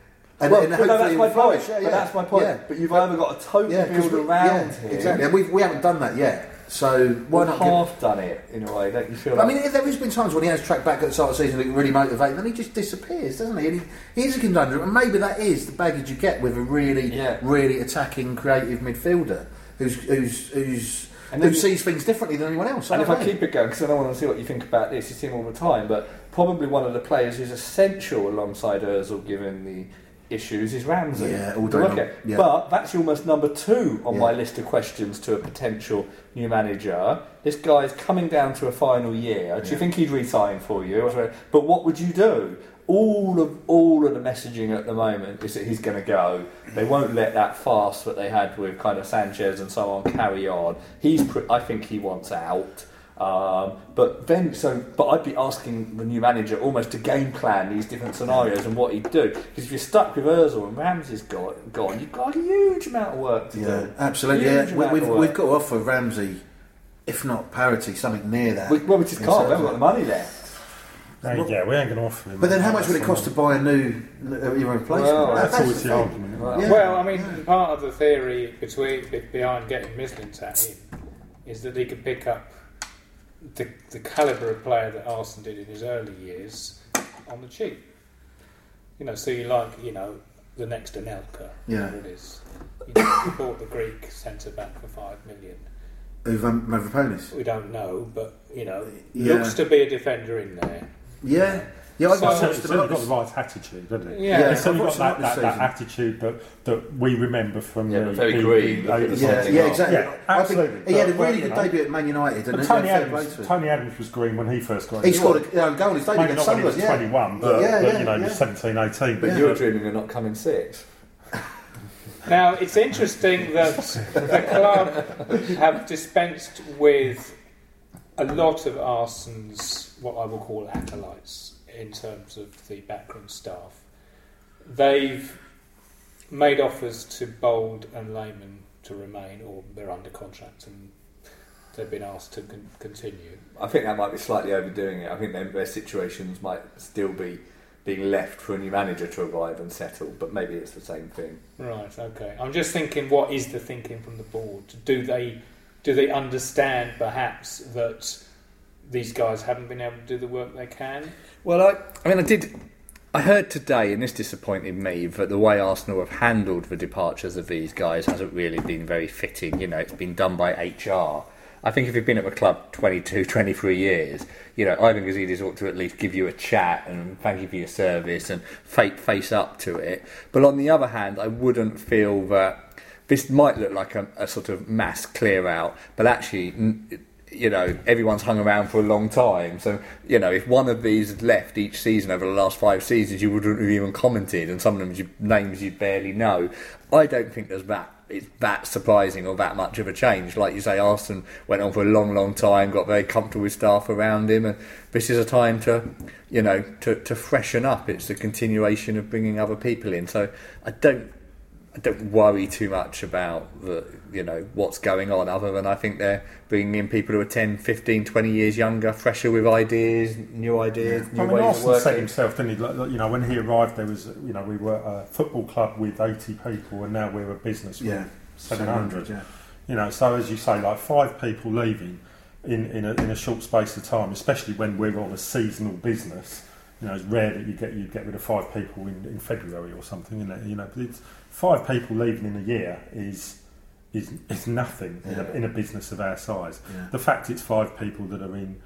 And, well, and well, no, that's my flourish. point. Yeah, But that's my point. Yeah. But you've either got to totally Yeah, build we- around yeah, him, exactly. And we we haven't done that yet. So why We've not? half done it in a way? Don't you feel? I like mean, there has been times when he has tracked back at the start of the season that really motivate, then he just disappears, doesn't he? And he, he is a conundrum, and maybe that is the baggage you get with a really, Yeah. really attacking, creative midfielder who's who's who's And who sees things differently than anyone else. And if don't I keep it going, because I don't want to see what you think about this, you see him all the time, but probably one of the players who's essential alongside Ozil given the issues is Ramsey. Yeah, all day Okay, long. Yeah. But that's almost number two on Yeah. my list of questions to a potential new manager. This guy's coming down to a final year. Do you think he'd resign for you? But what would you do? All of all of the messaging at the moment is that he's going to go. They won't let that fast that they had with kind of Sanchez and so on carry on. He's, pr- I think he wants out. Um, but then, so, but I'd be asking the new manager almost to game plan these different scenarios and what he'd do. Because if you're stuck with Ozil and Ramsey's got, gone, you've got a huge amount of work to Yeah, do. absolutely. Yeah, We, we've, we've got to offer Ramsey, if not parity, something near that. We, well, we just can't. We haven't got the money there. There you go. We ain't going to offer him. But then, how much would it cost to buy a new uh, your replacement? Well, That's That's always the the argument. Well, Yeah. Well, I mean, part of the theory between behind getting Mislintat in is that he could pick up the, the calibre of player that Arsenal did in his early years on the cheap. You know, so you like, you know, the next Anelka, Yeah. whatever it is. You know, you bought the Greek centre back for five million. Of um, Mavropanos. We don't know, but you know, Yeah. looks to be a defender in there. Yeah, yeah. I've So- watched So him he's a certainly lot got the right attitude, doesn't he? Yeah. Yeah. He's certainly I've got that, that, that attitude that, that we remember from Yeah, the, very green, the, look at the the- Yeah, yeah, exactly. Yeah, I think absolutely. he had a But, really you good know- debut at Man United, and But Tony Adams. Tony Adams was green when he first got in. He scored a you know, goal in his debut Maybe against not when he was Sunderland. Yeah. 21, but, Yeah, but you know, he yeah. was 17, 18. But Yeah. you're dreaming of not coming six. [laughs] Now, it's interesting that the club have dispensed with a lot of Arsenal's, what I will call acolytes, in terms of the backroom staff. They've made offers to Bould and Lehmann to remain, or they're under contract and they've been asked to con- continue. I think that might be slightly overdoing it. I think their, their situations might still be being left for a new manager to arrive and settle, but maybe it's the same thing. Right. Okay. I'm just thinking, what is the thinking from the board? Do they do they understand perhaps that these guys haven't been able to do the work they can? Well, I, I mean, I did. I heard today, and this disappointed me, that the way Arsenal have handled the departures of these guys hasn't really been very fitting. You know, it's been done by HR, I think if you've been at the club 22, 23 years, you know, Ivan Gazidis ought to at least give you a chat and thank you for your service and fake face up to it. But on the other hand, I wouldn't feel that this might look like a, a sort of mass clear out, but actually, you know, everyone's hung around for a long time. So, you know, if one of these had left each season over the last five seasons, you wouldn't have even commented, and some of them you, names you barely know. I don't think there's that it's that surprising or that much of a change. Like you say, Arsene went on for a long, long time, got very comfortable with staff around him, and this is a time to, you know, to, to freshen up. It's a continuation of bringing other people in. So I don't I don't worry too much about the you know what's going on other than I think they're bringing in people who are 10 15 20 years younger fresher with ideas new ideas new I mean, ways of said working himself, didn't he? Like, like, you know, when he arrived, there was, you know, we were a football club with 80 people, and now we're a business with Yeah. 700. Yeah. You know, so as you say, like five people leaving in, in, a, in a short space of time, especially when we're on a seasonal business. You know, it's rare that you get you get rid of five people in, in February or something. Isn't it? You know, but it's five people leaving in a year is is is nothing in, a, in a business of our size. Yeah. The fact it's five people that are in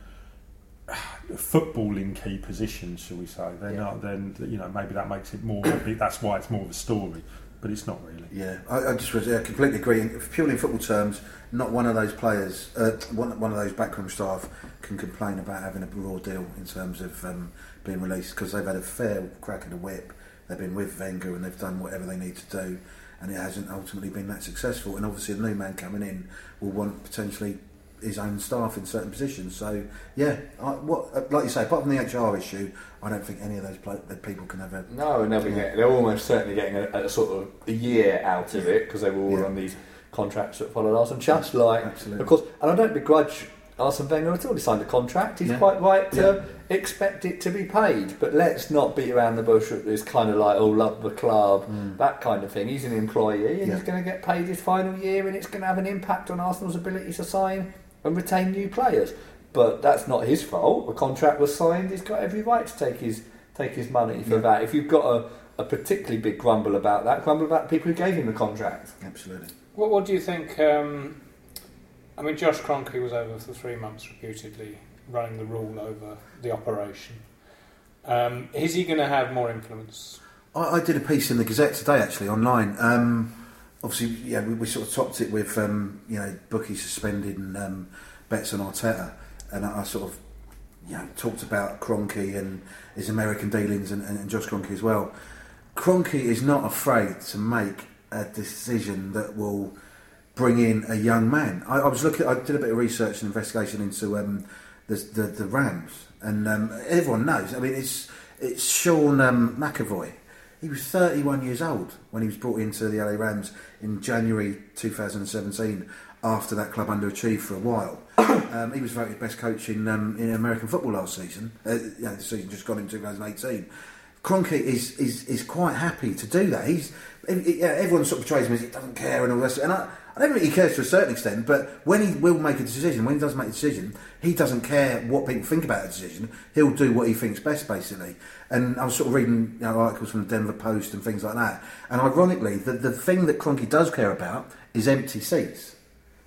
[sighs] footballing key positions, shall we say? They're Yeah. not. Then you know maybe that makes it more. a- That's why it's more of a story, but it's not really. Yeah, I, I just was yeah, completely agreeing. Purely in football terms, not one of those players, uh, one, one of those backroom staff can complain about having a raw deal in terms of um, being released because they've had a fair crack at the whip. They've been with Wenger and they've done whatever they need to do, and it hasn't ultimately been that successful. And obviously, a new man coming in will want potentially his own staff in certain positions. So yeah, I, what uh, like you say, apart from the HR issue, I don't think any of those the people can ever. No, and they'll be Yeah. getting, they're almost certainly getting a, a sort of a year out of it because they were all Yeah. on these contracts that followed us. And just like, absolutely. of course, and I don't begrudge Arsene Wenger at all. He signed a contract. He's Yeah. quite right to expect it to be paid. But let's not beat around the bush with this kind of like, oh, love the club, Mm. that kind of thing. He's an employee and Yeah. he's going to get paid his final year and it's going to have an impact on Arsenal's ability to sign and retain new players. But that's not his fault. The contract was signed. He's got every right to take his take his money for Yeah. that. If you've got a, a particularly big grumble about that, grumble about the people who gave him the contract. Absolutely. What, what do you think? Um, I mean, Josh Kroenke was over for three months reputedly running the rule over the operation. Um, is he going to have more influence? I, I did a piece in the Gazette today, actually, online. Um, obviously, yeah, we, we sort of topped it with um, you know bookie suspended and um, bets on Arteta, and I, I sort of you know talked about Kroenke and his American dealings and, and, and Josh Kroenke as well. Kroenke is not afraid to make a decision that will bring in a young man. I, I was looking. I did a bit of research and investigation into um, the, the the Rams, and um, everyone knows. I mean, it's it's Sean um, McVay. He was 31 years old when he was brought into the LA Rams in January 2017. After that club underachieved for a while, [coughs] um, he was voted best coach in um, in American football last season. Uh, yeah, the season just gone in 2018. Kroenke is, is is quite happy to do that. He's yeah, everyone sort of portrays him as he doesn't care and all this, and I, I don't think he cares to a certain extent. But when he will make a decision, when he does make a decision, he doesn't care what people think about a decision. He'll do what he thinks best, basically. And I was sort of reading you know, articles from the Denver Post and things like that. And ironically, the the thing that Kroenke does care about is empty seats,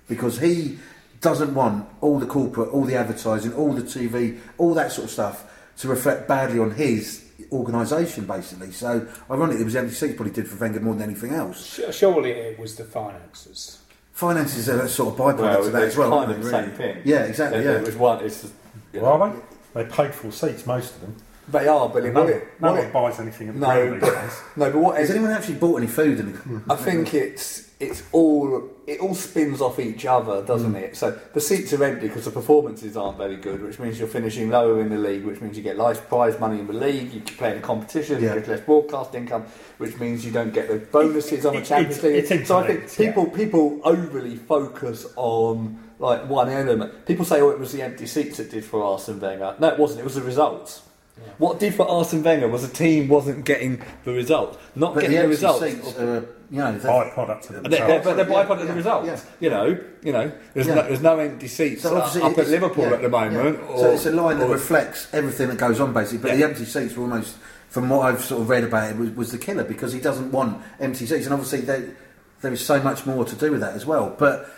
because he doesn't want all the corporate, all the advertising, all the TV, all that sort of stuff to reflect badly on his organisation, basically. So, ironically, it was empty seats probably did for Wenger more than anything else. Surely it was the finances. Finances are a sort of byproduct Well, of that it's as well. kind of they, the same thing. Yeah, exactly. There- Yeah. there was one. It's just, you Well, know, are they? They paid for seats, most of them. They are, but it, no it, no one it, buys anything at No, Premier but- League days. no, but what Has anyone actually bought any food? In I think it's it's all it all spins off each other, doesn't Mm. it? So the seats are empty because the performances aren't very good, which means you're finishing lower in the league, which means you get less prize money in the league, you play in competition, Yeah. you get less broadcast income, which means you don't get the bonuses on the It- Champions it's- League. it's so I think interlinked, yeah. people people overly focus on like one element. People say, "Oh, it was the empty seats that did for Arsene Wenger." No, it wasn't. It was the results. Yeah. What did for Arsene Wenger was the team wasn't getting the results, not but the getting the, empty results. seats are, you know, they're- Byproduct of They're, the they're, but they're Yeah, byproduct of the results. yeah. You know, you know. There's Yeah. no there's no empty seats So up, up at Liverpool yeah, at the moment. yeah. Or, so it's a line that or- reflects everything that goes on, basically. But Yeah. the empty seats were almost, from what I've sort of read about it, was, was the killer because he doesn't want empty seats, and obviously there, there is so much more to do with that as well. But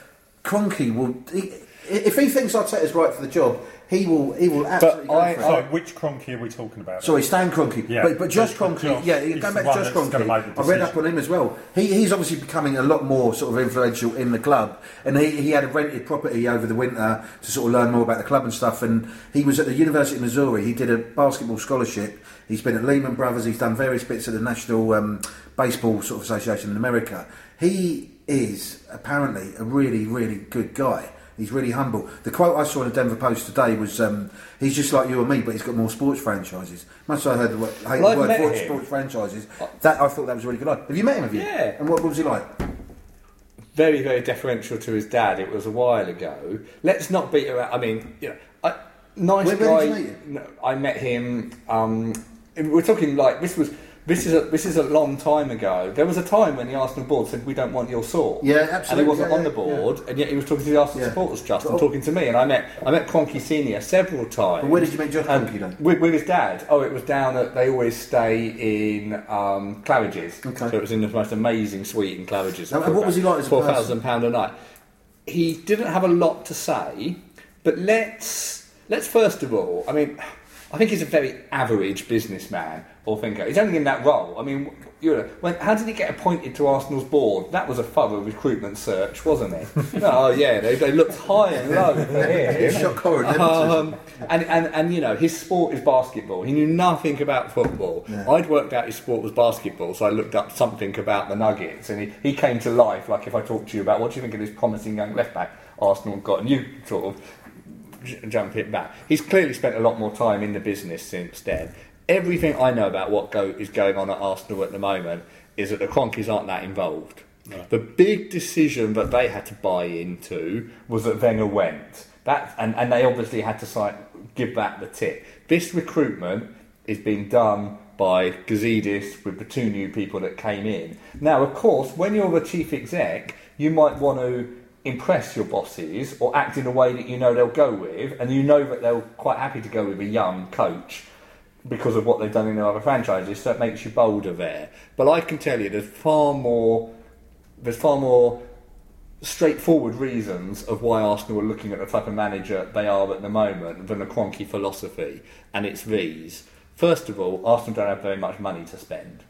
Kroenke will. He, if he thinks Arteta's right for the job, he will. He will absolutely I- it. So, which Kroenke are we talking about? Sorry, Stan Kroenke. Yeah. But, but Josh Kroenke, Josh yeah, going back to Josh that's gonna Kroenke, make the I read up on him as well. He, he's obviously becoming a lot more sort of influential in the club, and he, he had a rented property over the winter to sort of learn more about the club and stuff. And he was at the University of Missouri. He did a basketball scholarship. He's been at Lehman Brothers. He's done various bits at the National um, Baseball sort of Association in America. He is apparently a really, really good guy. He's really humble. The quote I saw in the Denver Post today was, um, "He's just like you and me, but he's got more sports franchises." Much as I heard the word, hate Well, the word him. sports franchises, that I thought that was a really good line. Have you met him? Have you? Yeah. And what, what was he like? very, very deferential to his dad. It was a while ago. Let's not beat around. I mean, you know, I, nice Where- guy. where did you meet him? No, I met him. Um, we're talking like this was. This is a this is a long time ago. There was a time when the Arsenal board said we don't want your sort. Yeah, absolutely. And he wasn't yeah, on the yeah, board, and yet he was talking to the Arsenal Yeah. supporters trust and talking to me. And I met I met Kroenke Senior several times. But where did you meet Josh Um, Kroenke then? With, with his dad. Oh, it was down at. They always stay in um, Claridge's. Okay. So it was in the most amazing suite in Claridge's. And what was he like as a Four thousand pound a night. He didn't have a lot to say, but let's let's first of all. I mean, I think he's a very average businessman or thinker. He's only in that role. I mean, you know, when, how did he get appointed to Arsenal's board? That was a thorough recruitment search, wasn't it? [laughs] oh yeah, they, they looked high and low. [laughs] Shock horror, Um, and, and, and you know, his sport is basketball. He knew nothing about football. Yeah. I'd worked out his sport was basketball, so I looked up something about the Nuggets, and he, he came to life. Like if I talked to you about what do you think of this promising young left back Arsenal got, and you sort of jump it back. He's clearly spent a lot more time in the business since then. Everything I know about what go, is going on at Arsenal at the moment is that the Kroenkes aren't that involved. The big decision that they had to buy into was that Wenger went. That and, and they obviously had to sign, give that the tip. This recruitment is being done by Gazidis with the two new people that came in. Now, of course, when you're the chief exec, you might want to impress your bosses or act in a way that you know they'll go with, and you know that they're quite happy to go with a young coach because of what they've done in their other franchises, so it makes you bolder there. But I can tell you, there's far more, there's far more straightforward reasons of why Arsenal are looking at the type of manager they are at the moment than a Kroenke philosophy, and it's these. First of all, Arsenal don't have very much money to spend.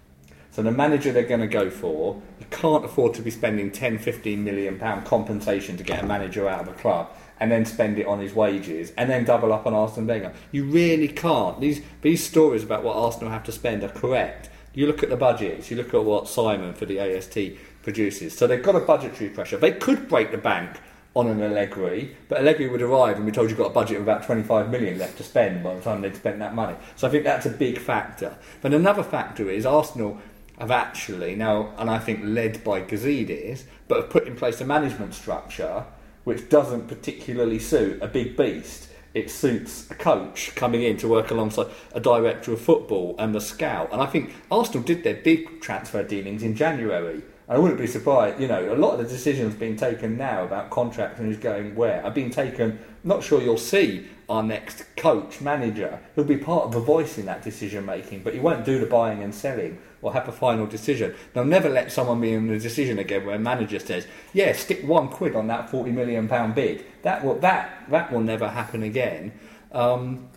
So the manager they're going to go for, you can't afford to be spending 10, 15 million pound compensation to get a manager out of a club and then spend it on his wages and then double up on Arsene Wenger. You really can't. These these stories about what Arsenal have to spend are correct. You look at the budgets, you look at what Simon for the AST produces. So they've got a budgetary pressure. They could break the bank on an Allegri, but Allegri would arrive and be told you've got a budget of about 25 million left to spend by the time they'd spent that money. So I think that's a big factor. But another factor is Arsenal have actually now, and I think led by Gazidis, but have put in place a management structure which doesn't particularly suit a big beast. It suits a coach coming in to work alongside a director of football and the scout. And I think Arsenal did their big transfer dealings in January. I wouldn't be surprised, you know, a lot of the decisions being taken now about contracts and who's going where are being taken. Not sure you'll see our next coach, manager. He'll be part of the voice in that decision making, but he won't do the buying and selling or have a final decision. They'll never let someone be in the decision again where a manager says, "Yeah, stick one quid on that forty million pound bid." That will that that will never happen again. Um,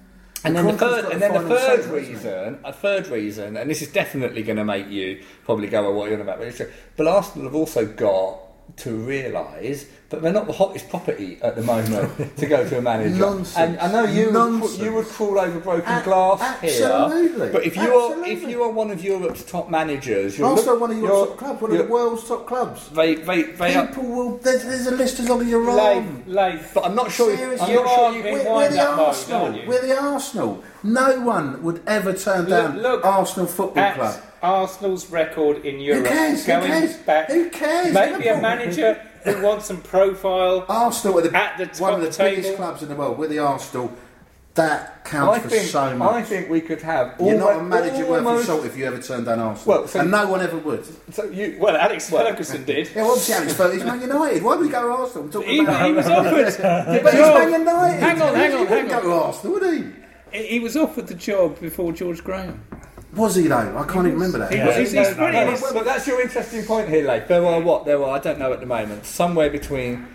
and then the third, and then the third say, hasn't he? reason, a third reason, and this is definitely going to make you probably go, "Well, what are you on about?" But, it's, but Arsenal have also got to realise that they're not the hottest property at the moment to go to a manager. Nonsense. And I know you would, Nonsense. you would crawl over broken A- glass absolutely. here, but if you are if you are one of Europe's top managers, you're Also, look- one of your you're- top clubs, one of the world's top clubs. They, they, they are, People will. There's, there's a list as long as your Layth, arm. Layth. but I'm not sure. Seriously, I'm you not sure are you. being- We're, we're the up mode, Arsenal. aren't? We're the Arsenal. No one would ever turn down Look- look Arsenal Football At Club. Arsenal's record in Europe, cares? Who going cares? back, Who cares? maybe a manager who wants some profile. Arsenal are the, At the one of the table. biggest clubs in the world. We're the Arsenal. That counts I for think so much. I think we could have. You're not a manager worth salt if you ever turn down Arsenal. Well, so- and no one ever would. So you, Well, Alex Ferguson did. Yeah, well, obviously Alex Ferguson, he's Man United. Why would he go to Arsenal? I'm talking He, about he was offered [laughs] But he's Man. United. Hang on, hang on, He hang on. go to Arsenal, would he? He was offered the job before George Graham. Was he though? I can't even remember that. Yeah. he's, he's No, no, no. He's- But that's your interesting point here, Layth. There are what? There are, I don't know at the moment, somewhere between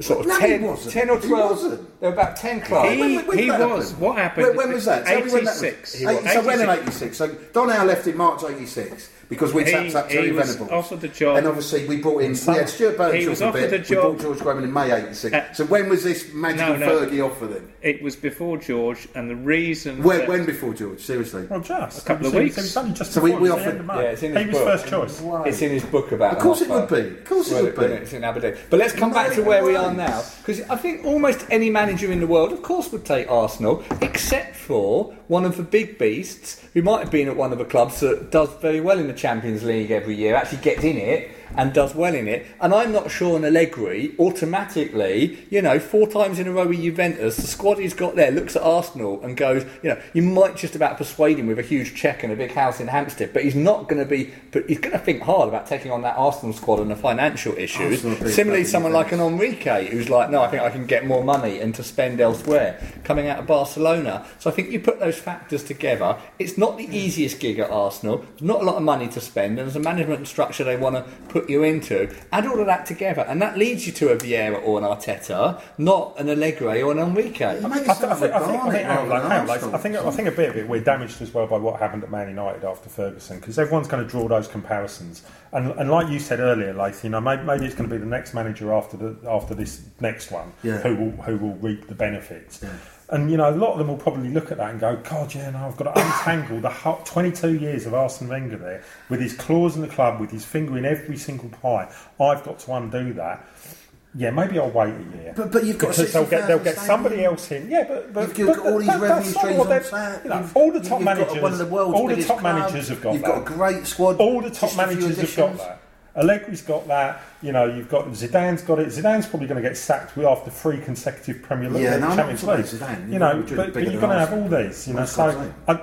sort of No, 10, 10 or He 12. wasn't. There were about 10 clubs. He, when- when he was. happen? What happened? When, when was that? Tell me when that was. 86. So when in 86? So Don Howe left in March 86 because we He- tapped up he Terry was Venables. offered the job- And obviously we brought in, we had Stuart Burtenshaw He was for a offered bit. the We brought George Graham in May 86. Uh, so when was this magical no, no. Fergie offer then? It was before George, and the reason. When, that- when before George? Seriously? Well, just A couple of was- weeks. It was just So we- before, we the offered- end of May. Yeah, it's in he his was book. first choice. It's in his book about Of course it would be. Of course it would be. It's in Aberdeen. But let's come back to where we are now. Because I think almost any manager in the world, of course, would take Arsenal, except for one of the big beasts who might have been at one of the clubs that does very well in the Champions League every year, actually gets in it and does well in it. And I'm not sure an Allegri automatically, you know, four times in a row with Juventus, the squad he's got there looks at Arsenal and goes, you know, you might just about persuade him with a huge check and a big house in Hampstead, but he's not going to be, but he's going to think hard about taking on that Arsenal squad and the financial issues. Arsenal are big Similarly, someone like an Enrique who's like, no, I think I can get more money and to spend elsewhere coming out of Barcelona. So I think you put those factors together. It's not the easiest gig at Arsenal. There's not a lot of money to spend, and there's a management structure they want to put you into. Add all of that together, and that leads you to a Vieira or an Arteta, not an Allegri or an Enrique. You I, th- I think, I think, think, hang on, rather than hang on, like, Arsenal. I think, I think a bit of it we're damaged as well by what happened at Man United after Ferguson because everyone's going to draw those comparisons. And, and like you said earlier, like you know, maybe, maybe it's going to be the next manager after the after this next one Yeah. who will who will reap the benefits. And you know, a lot of them will probably look at that and go, "God, yeah, no, I've got to untangle the whole 22 years of Arsene Wenger there with his claws in the club, with his finger in every single pie. I've got to undo that." Yeah, maybe I'll wait a year. But- but you've got because they'll get they'll get somebody else in. Yeah, but, but You've but got all these that- revenue streams on you know, all the top managers, got one of the all the top managers have got that. You've that. got a great squad. all the top just a few managers have got that. Allegri's got that. You know, you've got Zidane's got it. Zidane's probably going to get sacked after three consecutive Premier League Yeah, no, Champions League. Zidane. You You've know, but, but you're going to have all these. You know, so I,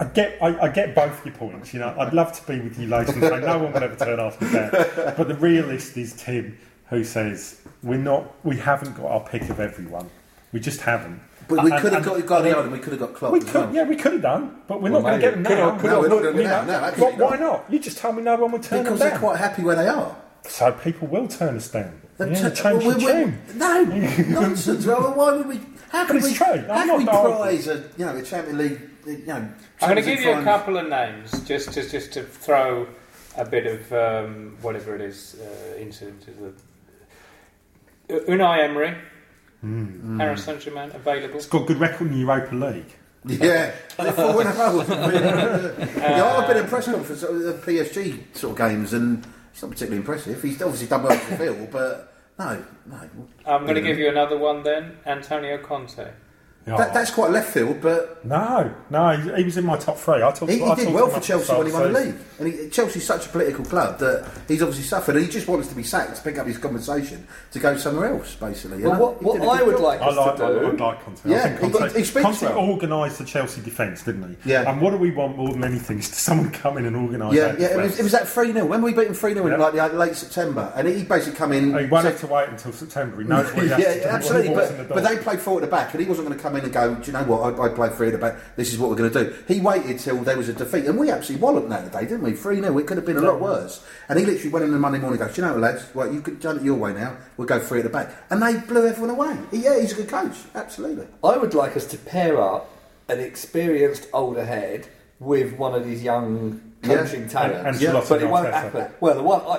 I get I, I get both your points. You know, I'd love to be with you later and say no one will ever turn Arsenal down. [laughs] But the realist is Tim, who says we're not, we haven't got our pick of everyone. We just haven't. But we could have and- got Guardiola and we could have got Klopp we as could, well. yeah, we could have done, but we're Well, not going to get them Could now. have, could No, we're not Look, doing you it now. No, but why not. not? You just told me no one would turn Because them they're quite happy where they are. So people will turn us down. They're Yeah, t- change well, the we- we- tune. No, [laughs] nonsense. Well, why would we? How can we? true. I'm How not can we arguing. prize a you know a Champions League? You know, I'm going to give you a couple of names just to, just to throw a bit of um, whatever it is uh, into, into the. Uh, Unai Emery, Hmm. Paris Saint Germain, available. It's got good record in the Europa League. Yeah, they're four in yeah, I've been at press conference at the PSG sort of games, and it's not particularly impressive. He's obviously done well for the field, but no, no. I'm going to give you another one then. Antonio Conte. Oh. That, that's quite left field, but no, no, he, he was in my top three. I talked. he, I did talked well for Chelsea when he won the league. And he, Chelsea's such a political club that he's obviously suffered, and he just wants to be sacked to pick up his compensation to go somewhere else, basically. Well, what, he what did a I good would job. like I us like, to I, do. I like Conte. Yeah, I think he- Conte, he speaks Conte well. organised the Chelsea defence, didn't he? Yeah. And what do we want more than anything is to [laughs] someone come in and organise Yeah, that yeah, it was, it was that 3 0. When we beat him 3 0 in like the late September, and he basically come in. He won't said- have to wait until September. He knows what he [laughs] yeah, to do. absolutely. when he walks in the But, but they played four at the back, and he wasn't going to come in and go, Do you know what? I, I played three at the back. This is what we're going to do. He waited till there was a defeat, and we absolutely walloped that day, didn't we? 3 0. It could have been a lot worse. And he literally went in the Monday morning and goes, Do you know what, lads? Well, you could done it your way now. We'll go three at the back. And they blew everyone away. Yeah, he's a good coach. Absolutely. I would like us to pair up an experienced older head with one of these young coaching And- talents. and Ancelotti but it won't Arteta. happen. Well, the one I,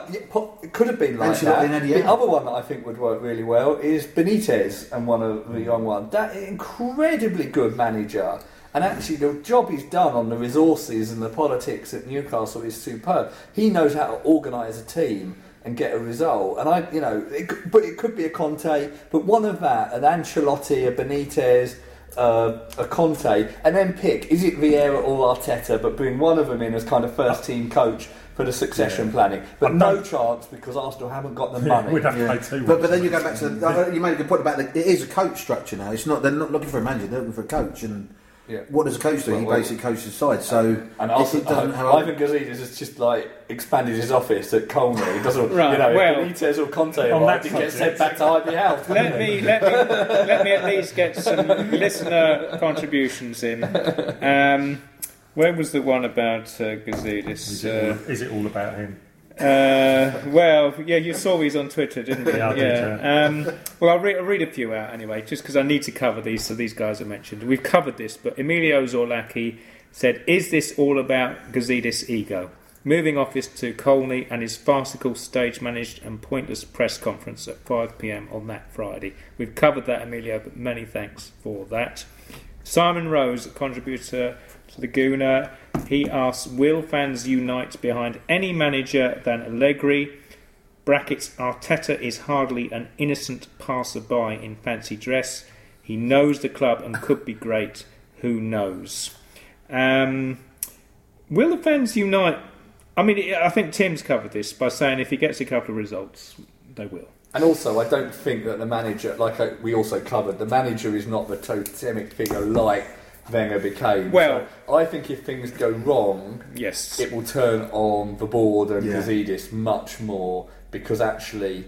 it could have been like Ancelotti that. and The other one that I think would work really well is Benitez and one of the young ones. That incredibly good manager. And actually, the job he's done on the resources and the politics at Newcastle is superb. He knows how to organise a team and get a result. And I, you know, it, but it could be a Conte, but one of that, an Ancelotti, a Benitez, uh, a Conte, and then pick is it Vieira or Arteta, but bring one of them in as kind of first team coach for the succession planning. But I'm no not- chance because Arsenal haven't got the Yeah, money. we'd have to Yeah. pay two. But, but then you go back to the, you made a good point about the, it is a coach structure now. It's not they're not looking for a manager; they're looking for a coach. And Yeah. what does a coach do? Well, he well- basically coaches the side. So And if also, it doesn't [laughs] have Ivan Gazidis has just like expanded his office at Colney. He doesn't, Right, you know, well- if Benitez or Conte On arrived, that he gets sent back to Ivy House. Let me let me [laughs] let me at least get some listener contributions in. [laughs] Um, where was the one about uh, Gazidis? Is Uh, is it all about him? Uh, well, yeah, you saw these on Twitter, didn't you? Yeah, did, Um, well, I'll, re- I'll read a few out anyway, just because I need to cover these. So these guys are mentioned. We've covered this, but Emilio Zorlaki said, "Is this all about Gazidis' ego?" Moving office to Colney and his farcical stage managed and pointless press conference at 5 pm on that Friday. We've covered that, Emilio, but many thanks for that. Simon Rose, a contributor the Gooner, he asks, Will fans unite behind any manager than Allegri? Brackets, Arteta is hardly an innocent passer-by in fancy dress. He knows the club and could be great. Who knows? Um, will the fans unite? I mean, I think Tim's covered this by saying if he gets a couple of results, they will. And also, I don't think that the manager, like we also covered, the manager is not the totemic figure like Wenger became. Well- So I think if things go wrong, Yes. it will turn on the board and Yeah. Gazidis much more because actually,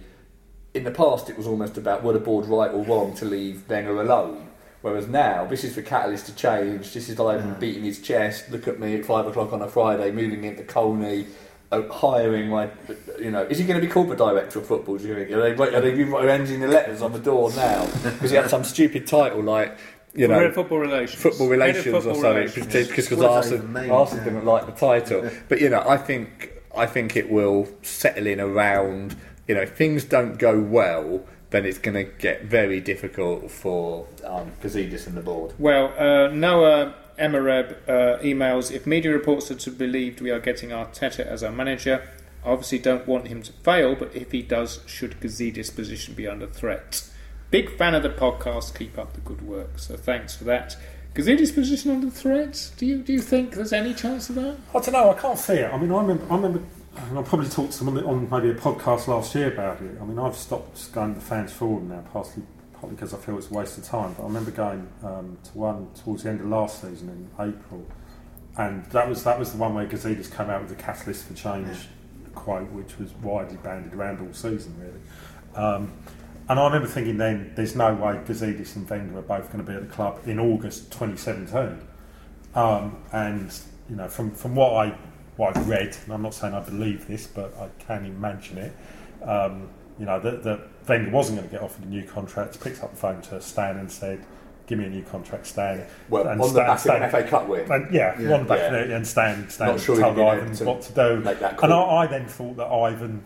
in the past, it was almost about were the board right or wrong to leave Wenger alone. Whereas now, this is the catalyst to change. This is like Yeah. beating his chest. Look at me at five o'clock on a Friday, moving into Colney, uh, hiring my, you know, is he going to be called the director of football? Do you think? Are they, are they arranging the letters on the door now because he had some stupid title like, you know, football relations. football Head of relations or something relations. because because What does that Arsenal. Arsenal didn't like the title. [laughs] But you know, I think I think it will settle in around. You know, if things don't go well, then it's going to get very difficult for um, Gazidis and the board. Well, uh, Noah Emereb uh, emails if media reports are to be believed we are getting Arteta as our manager. I obviously don't want him to fail, but if he does, should Gazidis' position be under threat? Big fan of the podcast. Keep up the good work. So thanks for that. Gazidis' position under threat? Do you do you think there's any chance of that? I don't know. I can't see it. I mean, I remember. I remember. And I probably talked to someone on maybe a podcast last year about it. I mean, I've stopped going to fans forum now, partly partly because I feel it's a waste of time. But I remember going um, to one towards the end of last season in April, and that was that was the one where Gazidis came out with the catalyst for change quote, which was widely bandied around all season, really. Um, and I remember thinking then, there's no way Gazidis and Wenger are both going to be at the club in August 2017. Um, and you know, from from what I what I've read, and I'm not saying I believe this, but I can imagine it. Um, you know, that that Wenger wasn't going to get offered a new contract. Picked up the phone to Stan and said, "Give me a new contract, Stan." Well, And on the Stan- back Stan- of an FA Cup win, and yeah, Yeah. on the back Yeah. of it, and Stan, Stan Not sure told Ivan to what to do. And. I, I then thought that Ivan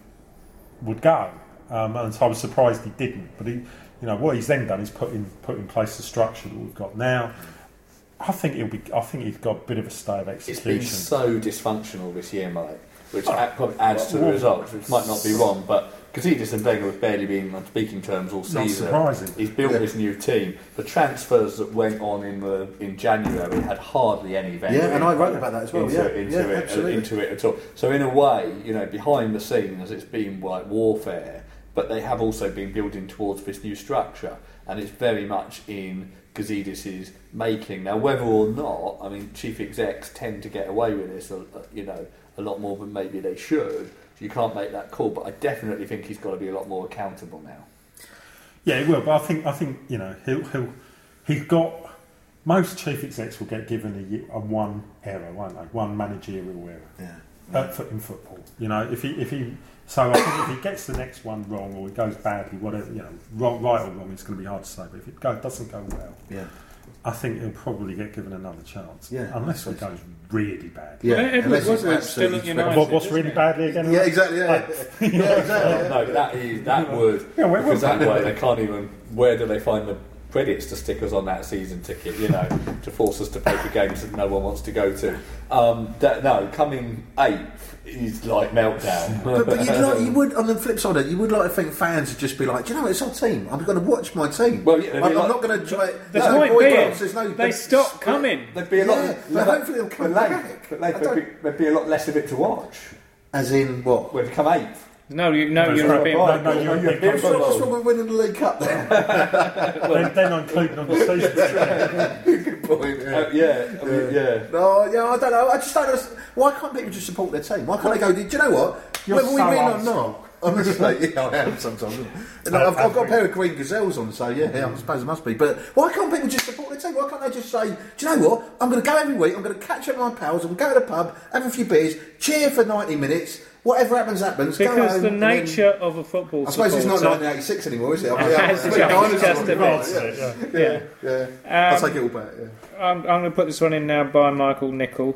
would go, um, and so I was surprised he didn't. But he, you know, what he's then done is put in put in place the structure that we've got now. I think he'll be. I think he's got a bit of a stay of It's been so dysfunctional this year, Mike, which Oh. a- probably adds to the Well, results, which might not be wrong, but Gazidis and Wenger have barely been on speaking terms all season. Not season. surprising. He's built Yeah. this new team. The transfers that went on in the in January had hardly any Wenger Yeah, and I wrote about that as well, Into, yeah. into Yeah, it, absolutely. into it at all. So in a way, you know, behind the scenes, it's been like warfare, but they have also been building towards this new structure, and it's very much in Gazidis's making. Now, whether or not, I mean, chief execs tend to get away with this, uh, you know, a lot more than maybe they should. So you can't make that call, but I definitely think he's got to be a lot more accountable now. Yeah, he will. But I think I think you know he'll he'll he's got most chief execs will get given a, ye- a one era, won't they? One managerial era. Yeah. Uh, for, in football. You know, if he if he so I think if he gets the next one wrong or it goes badly, whatever you know, wrong, right or wrong, it's going to be hard to say. But if it go, doesn't go well, Yeah. I think he'll probably get given another chance. Yeah, unless it goes really bad. Yeah. Well, Edward unless it's Woodward's still absolutely United. What, what's really it? badly again? Yeah, exactly. Yeah, [laughs] yeah exactly. no, that is that would Yeah, where because was that that? way they can't even. Where do they find the credits to stick us on that season ticket? You know, to force us to pay for games that no one wants to go to. Um, that, no, coming eighth is like meltdown. [laughs] But, but you'd like, you [laughs] would, on the flip side of it, you would like to think fans would just be like, do you know it's our team. I'm going to watch my team. Well, yeah, I'm, be I'm like- not going to try. The there's no point boycotts, being, there's no they big stop split. coming. There'd be a lot. Yeah, but hopefully they'll come but back. Layth- But I Layth, there'd, be, there'd be a lot less of it to watch. As in what? We've come eighth. No, you, no, No, European. no, football. no, European European What's, football. what's wrong with winning the League Cup then? [laughs] then, then I'm including on the [laughs] season. Good point. Uh, yeah, I mean, yeah. No, yeah, I don't know. I just don't know. Why can't people just support their team? Why can't they go, do you know what? You're Whether we so win or old not. Honestly, [laughs] yeah, I am sometimes. And I've, I've got a pair of green gazelles on, so yeah, yeah, I suppose it must be. But why can't people just support their team? Why can't they just say, do you know what? I'm going to go every week. I'm going to catch up with my pals. I'm going to go to the pub, have a few beers, cheer for 90 minutes. Whatever happens, happens. Because home, the and then- nature of a football I suppose it's not supporter- 1986 anymore, is it? I mean, changed dinosaurs, just a bit. yeah. Yeah. Yeah, yeah. I'll Um, take it all back. Yeah. I'm, I'm going to put this one in now by Michael Nicol.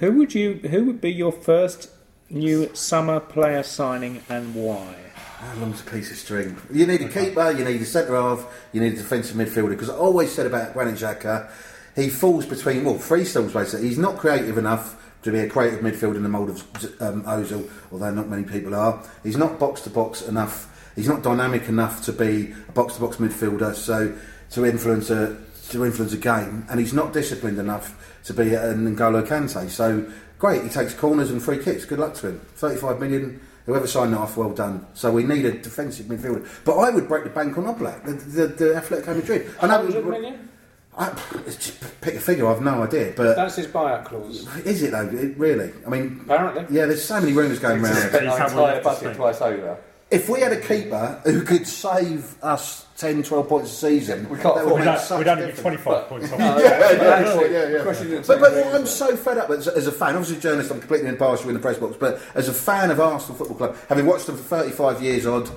Who would you? Who would be your first new summer player signing and why? How long's a piece of string? You need a keeper, you need a centre half, you need a defensive midfielder. Because I always said about Granit Xhaka, he falls between well three stools basically. He's not creative enough to be a creative midfielder in the mould of um, Ozil, although not many people are. He's not box to box enough. He's not dynamic enough to be a box to box midfielder. So to influence a to influence a game, and he's not disciplined enough to be an N'Golo Kante. So great, he takes corners and free kicks. Good luck to him. Thirty-five million. Whoever signed that off, well done. So we need a defensive midfielder. But I would break the bank on Oblak, the, the, the Atletico Madrid. I 100 million? I, it's just pick a figure. I've no idea. But That's his buyout clause. is it though? It, really? I mean, Apparently. yeah. There's so many rumours going around. Spent our entire budget twice over. If we had a keeper who could save us 10, 12 points a season, we can't. That would We'd, make have, such we'd only be 25 points [laughs] off. No, Yeah, but yeah, actually, yeah, yeah. question But, but. I'm so fed up as, as a fan. Obviously, a journalist, I'm completely impartial in the press box. But as a fan of Arsenal Football Club, having watched them for 35 years odd,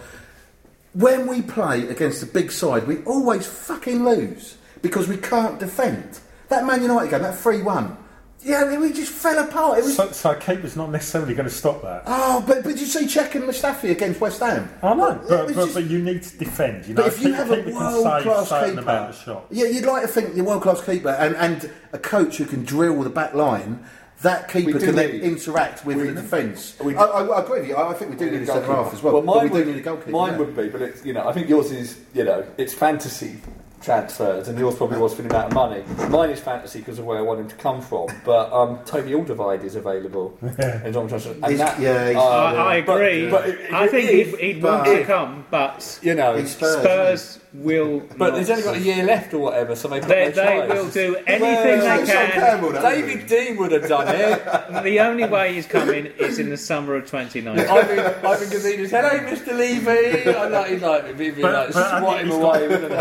when we play against a big side, we always fucking lose because we can't defend. That Man United game, that 3 1, yeah, we just fell apart. It was. So, so a keeper's not necessarily going to stop that. Oh, but, but did you see Cech and Mustafi against West Ham? I know, but, but, just- but you need to defend. You know, But if you have a world save class certain amount of keeper, yeah, you'd like to think you're world class keeper and, and a coach who can drill the back line. That keeper can then interact with we- the defence. I, I, I agree with you. I, I think we do need a centre half as well. Well, but mine we would, do need a goalkeeper. Mine yeah. would be, but it's you know, I think yours is you know, it's fantasy transfers, and yours probably was for the amount of money. Mine is fantasy because of where I want him to come from. But um, Toby Alderweireld is available. in John Johnson, and that, yeah, uh, I, I agree. but if- I think if- he'd, he'd want to come, but you know, Spurs. Spurs will. but not. he's only got a year left or whatever, so they put They, their they will do anything Well, they can. Campbell, don't David Dein would have done it. [laughs] The only way he's coming is in the summer of 2019. Ivan, Ivan Gazidis, hello, Mr. Levy. I like, he's like, he'd be But- like, but I swat think him he's away, wouldn't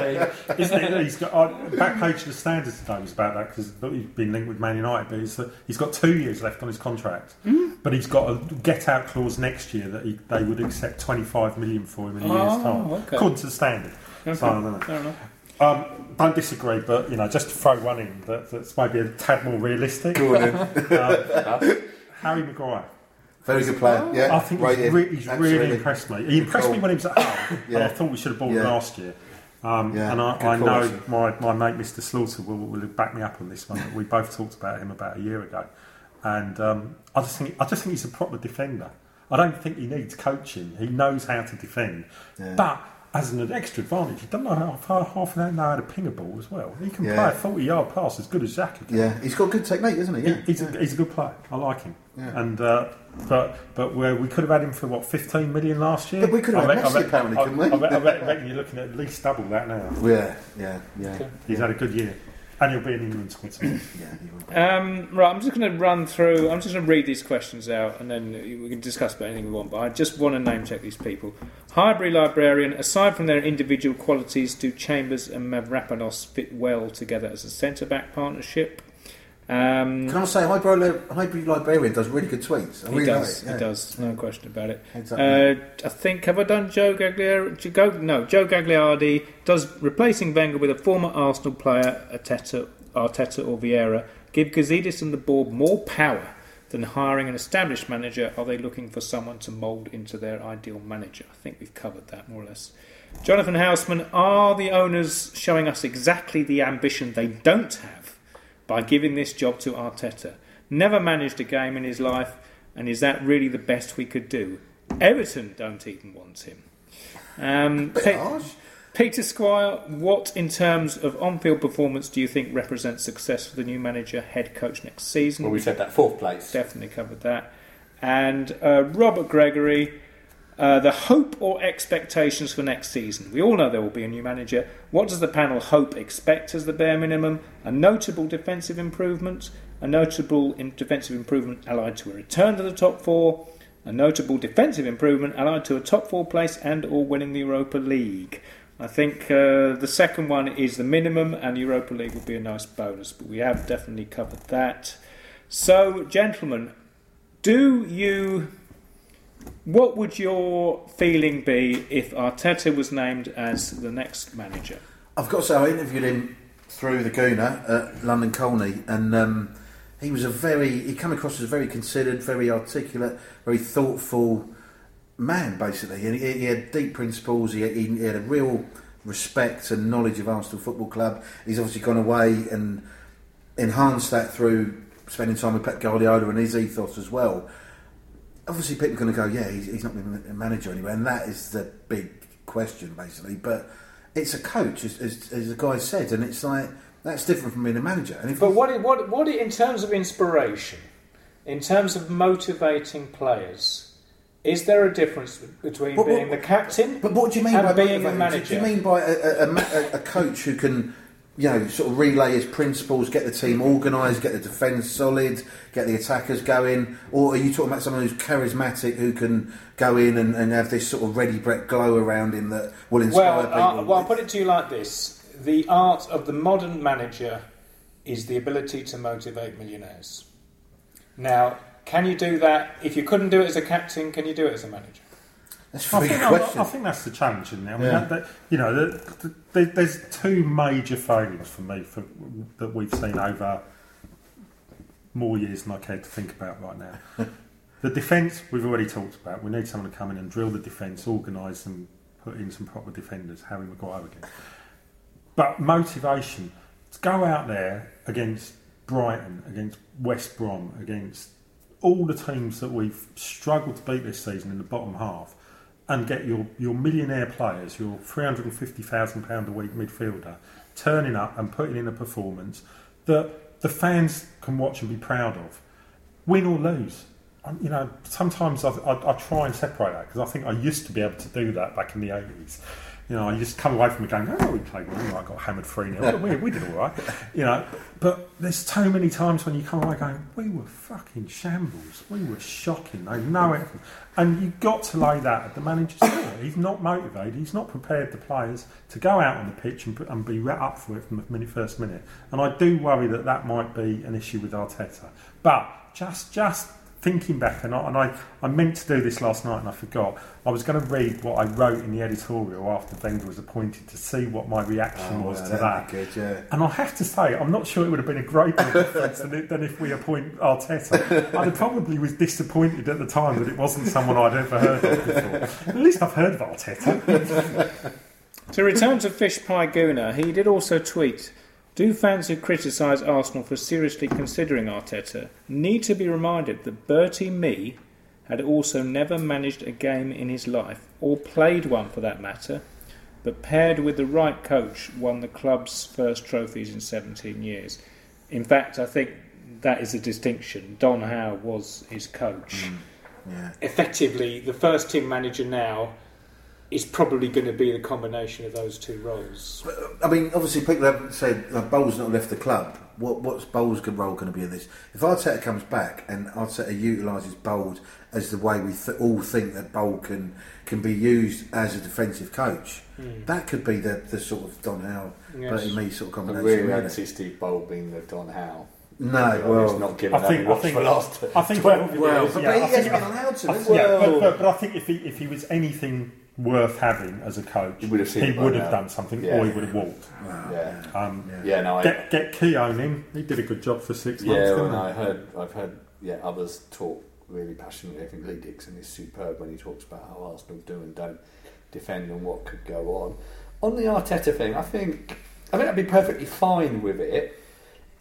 he? [laughs] Isn't it? He's got uh, back page of the standards today was about that because he's been linked with Man United, but he's, uh, he's got two years left on his contract. But he's got a get out clause next year that he, they would accept 25 million for him in a year's Oh, time, okay. according to the standard. Okay, So, I don't know. fair enough. Um, don't disagree, but you know, just to throw one in that, that's maybe a tad more realistic. Go on then. [laughs] Harry Maguire. Very good player. Yeah, I think right he's, re- he's really impressed me. He impressed me when he was at home, [laughs] and I thought we should have bought him Yeah. last year. Um, Yeah, and I, I know my, my mate Mr. Slaughter will, will back me up on this one. we both talked about him about a year ago, and um, I just think I just think he's a proper defender. I don't think he needs coaching. He knows how to defend, Yeah. but as an extra advantage, he doesn't know how far half an hour know how to ping a ball as well. He can Yeah. play a forty-yard pass as good as Xhaka can. Yeah, he's got good technique, isn't he? He- Yeah. he's, a, he's a good player. I like him. Yeah. And uh, but but where we could have had him for what 15 million last year. Yeah, we could have I had reckon- Messi apparently, I, couldn't we? I, reckon- I reckon- reckon you're looking at at least double that now. [laughs] Yeah, yeah, yeah. He's had a good year, and he'll be in England squad. yeah he will. Um, right, I'm just going to run through. I'm just going to read these questions out, and then we can discuss about anything we want. But I just want to name check these people. Highbury Librarian. Aside from their individual qualities, do Chambers and Mavropanos fit well together as a centre back partnership? Um, Can I say, Highbury, Highbury Librarian does really good tweets. I he really does. like it. He does. No question about it. Exactly. Uh, I think have I done Joe Gagliardi? Go, no, Joe Gagliardi does replacing Wenger with a former Arsenal player, Arteta, Arteta or Vieira, give Gazidis and the board more power than hiring an established manager. Are they looking for someone to mould into their ideal manager? I think we've covered that more or less. Jonathan Houseman, are the owners showing us exactly the ambition they don't have by giving this job to Arteta? Never managed a game in his life, and is that really the best we could do? Everton don't even want him. Um, Pe-. Peter Squire, what in terms of on-field performance do you think represents success for the new manager, head coach next season? Well, we said that fourth place. definitely covered that. And uh, Robert Gregory, uh, the hope or expectations for next season. We all know there will be a new manager. What does the panel hope expect as the bare minimum? A notable defensive improvement, a notable in- defensive improvement allied to a return to the top four, a notable defensive improvement allied to a top four place and or winning the Europa League. I think uh, the second one is the minimum, and Europa League will be a nice bonus, but we have definitely covered that. So, gentlemen, do you. What would your feeling be if Arteta was named as the next manager? I've got to say, I interviewed him through the Gooner at London Colney, and um, he was a very. He came across as very considered, very articulate, very thoughtful man, basically. And he, he had deep principles. He, he, had a real respect and knowledge of Arsenal Football Club. He's obviously gone away and enhanced that through spending time with Pep Guardiola and his ethos as well. Obviously, people are going to go, yeah, he's, he's not been a manager anywhere, and that is the big question, basically. But it's a coach, as, as, as the guy said, and it's like that's different from being a manager. And if But what, what, what in terms of inspiration, in terms of motivating players, is there a difference between But what- being the captain? But what do you mean by being a manager. Do you mean by a, a, a, a- a coach who can, you know, sort of relay his principles, get the team organised, get the defence solid, get the attackers going, or are you talking about someone who's charismatic who can go in and, and have this sort of ready Brett glow around him that will inspire Well, people? uh, well, I'll put it to you like this: the art of the modern manager is the ability to motivate millionaires. Now, can you do that? If you couldn't do it as a captain, can you do it as a manager? That's a I think, I, question. I think that's the challenge in there. I mean, Yeah. that, that, you know, the, the, the, there's two major failures for me for, that we've seen over more years than I care to think about right now. [laughs] the defence we've already talked about. We need someone to come in and drill the defence, organise and put in some proper defenders. Harry Maguire again. But motivation to go out there against Brighton, against West Brom, against all the teams that we've struggled to beat this season in the bottom half, and get your, your millionaire players, your £350,000 a week midfielder, turning up and putting in a performance that the fans can watch and be proud of, win or lose. You know, sometimes I, I, I try and separate that because I think I used to be able to do that back in the 80s. You know, you just come away from it going, oh, we played well, I got hammered 3 0, we, we did all right. You know, but there's too many times when you come away going, we were fucking shambles, we were shocking, they know it. And you've got to lay that at the manager's door. He's not motivated, he's not prepared the players to go out on the pitch and, and be up for it from the minute, first minute. And I do worry that that might be an issue with Arteta. But just, just thinking back, and I, and I, I meant to do this last night and I forgot. I was going to read what I wrote in the editorial after Wenger was appointed to see what my reaction Oh, was yeah, to that'd that. be good, yeah. And I have to say, I'm not sure it would have been a great difference than, it- than if we appoint Arteta. I probably was disappointed at the time that it wasn't someone I'd ever heard of before. At least I've heard of Arteta. [laughs] To return to Fish Pie Gooner, he did also tweet Do fans who criticise Arsenal for seriously considering Arteta need to be reminded that Bertie Mee had also never managed a game in his life, or played one for that matter, but paired with the right coach won the club's first trophies in 17 years. In fact, I think that is a distinction. Don Howe was his coach. Mm, yeah. Effectively, the first team manager now is probably going to be the combination of those two roles. I mean, obviously, people have said like, Bould's not left the club. What, what's Bould's role going to be in this? If Arteta comes back and Arteta utilises Bowles as the way we th- all think that Bould can can be used as a defensive coach, hmm. that could be the, the sort of Don Howe, Yes. Bertie Mee sort of combination. really really. don't see Steve Bould being the Don Howe. No, He's well, not given I that think- he I think- for the last I think- 12 well, years. but, yeah, he I hasn't think- been allowed to. I, has he? yeah, but, but, but I think if he if he was anything worth having as a coach, He would have he would have done something, Yeah. or he would have walked. Yeah. Um, Yeah, no, I, Get get Keown in. He did a good job for six months. yeah, well, no, I heard, I've heard, yeah, others talk really passionately. I think Lee Dixon is superb when he talks about how Arsenal do and don't defend and what could go on. On the Arteta thing, I think, I think I'd be perfectly fine with it.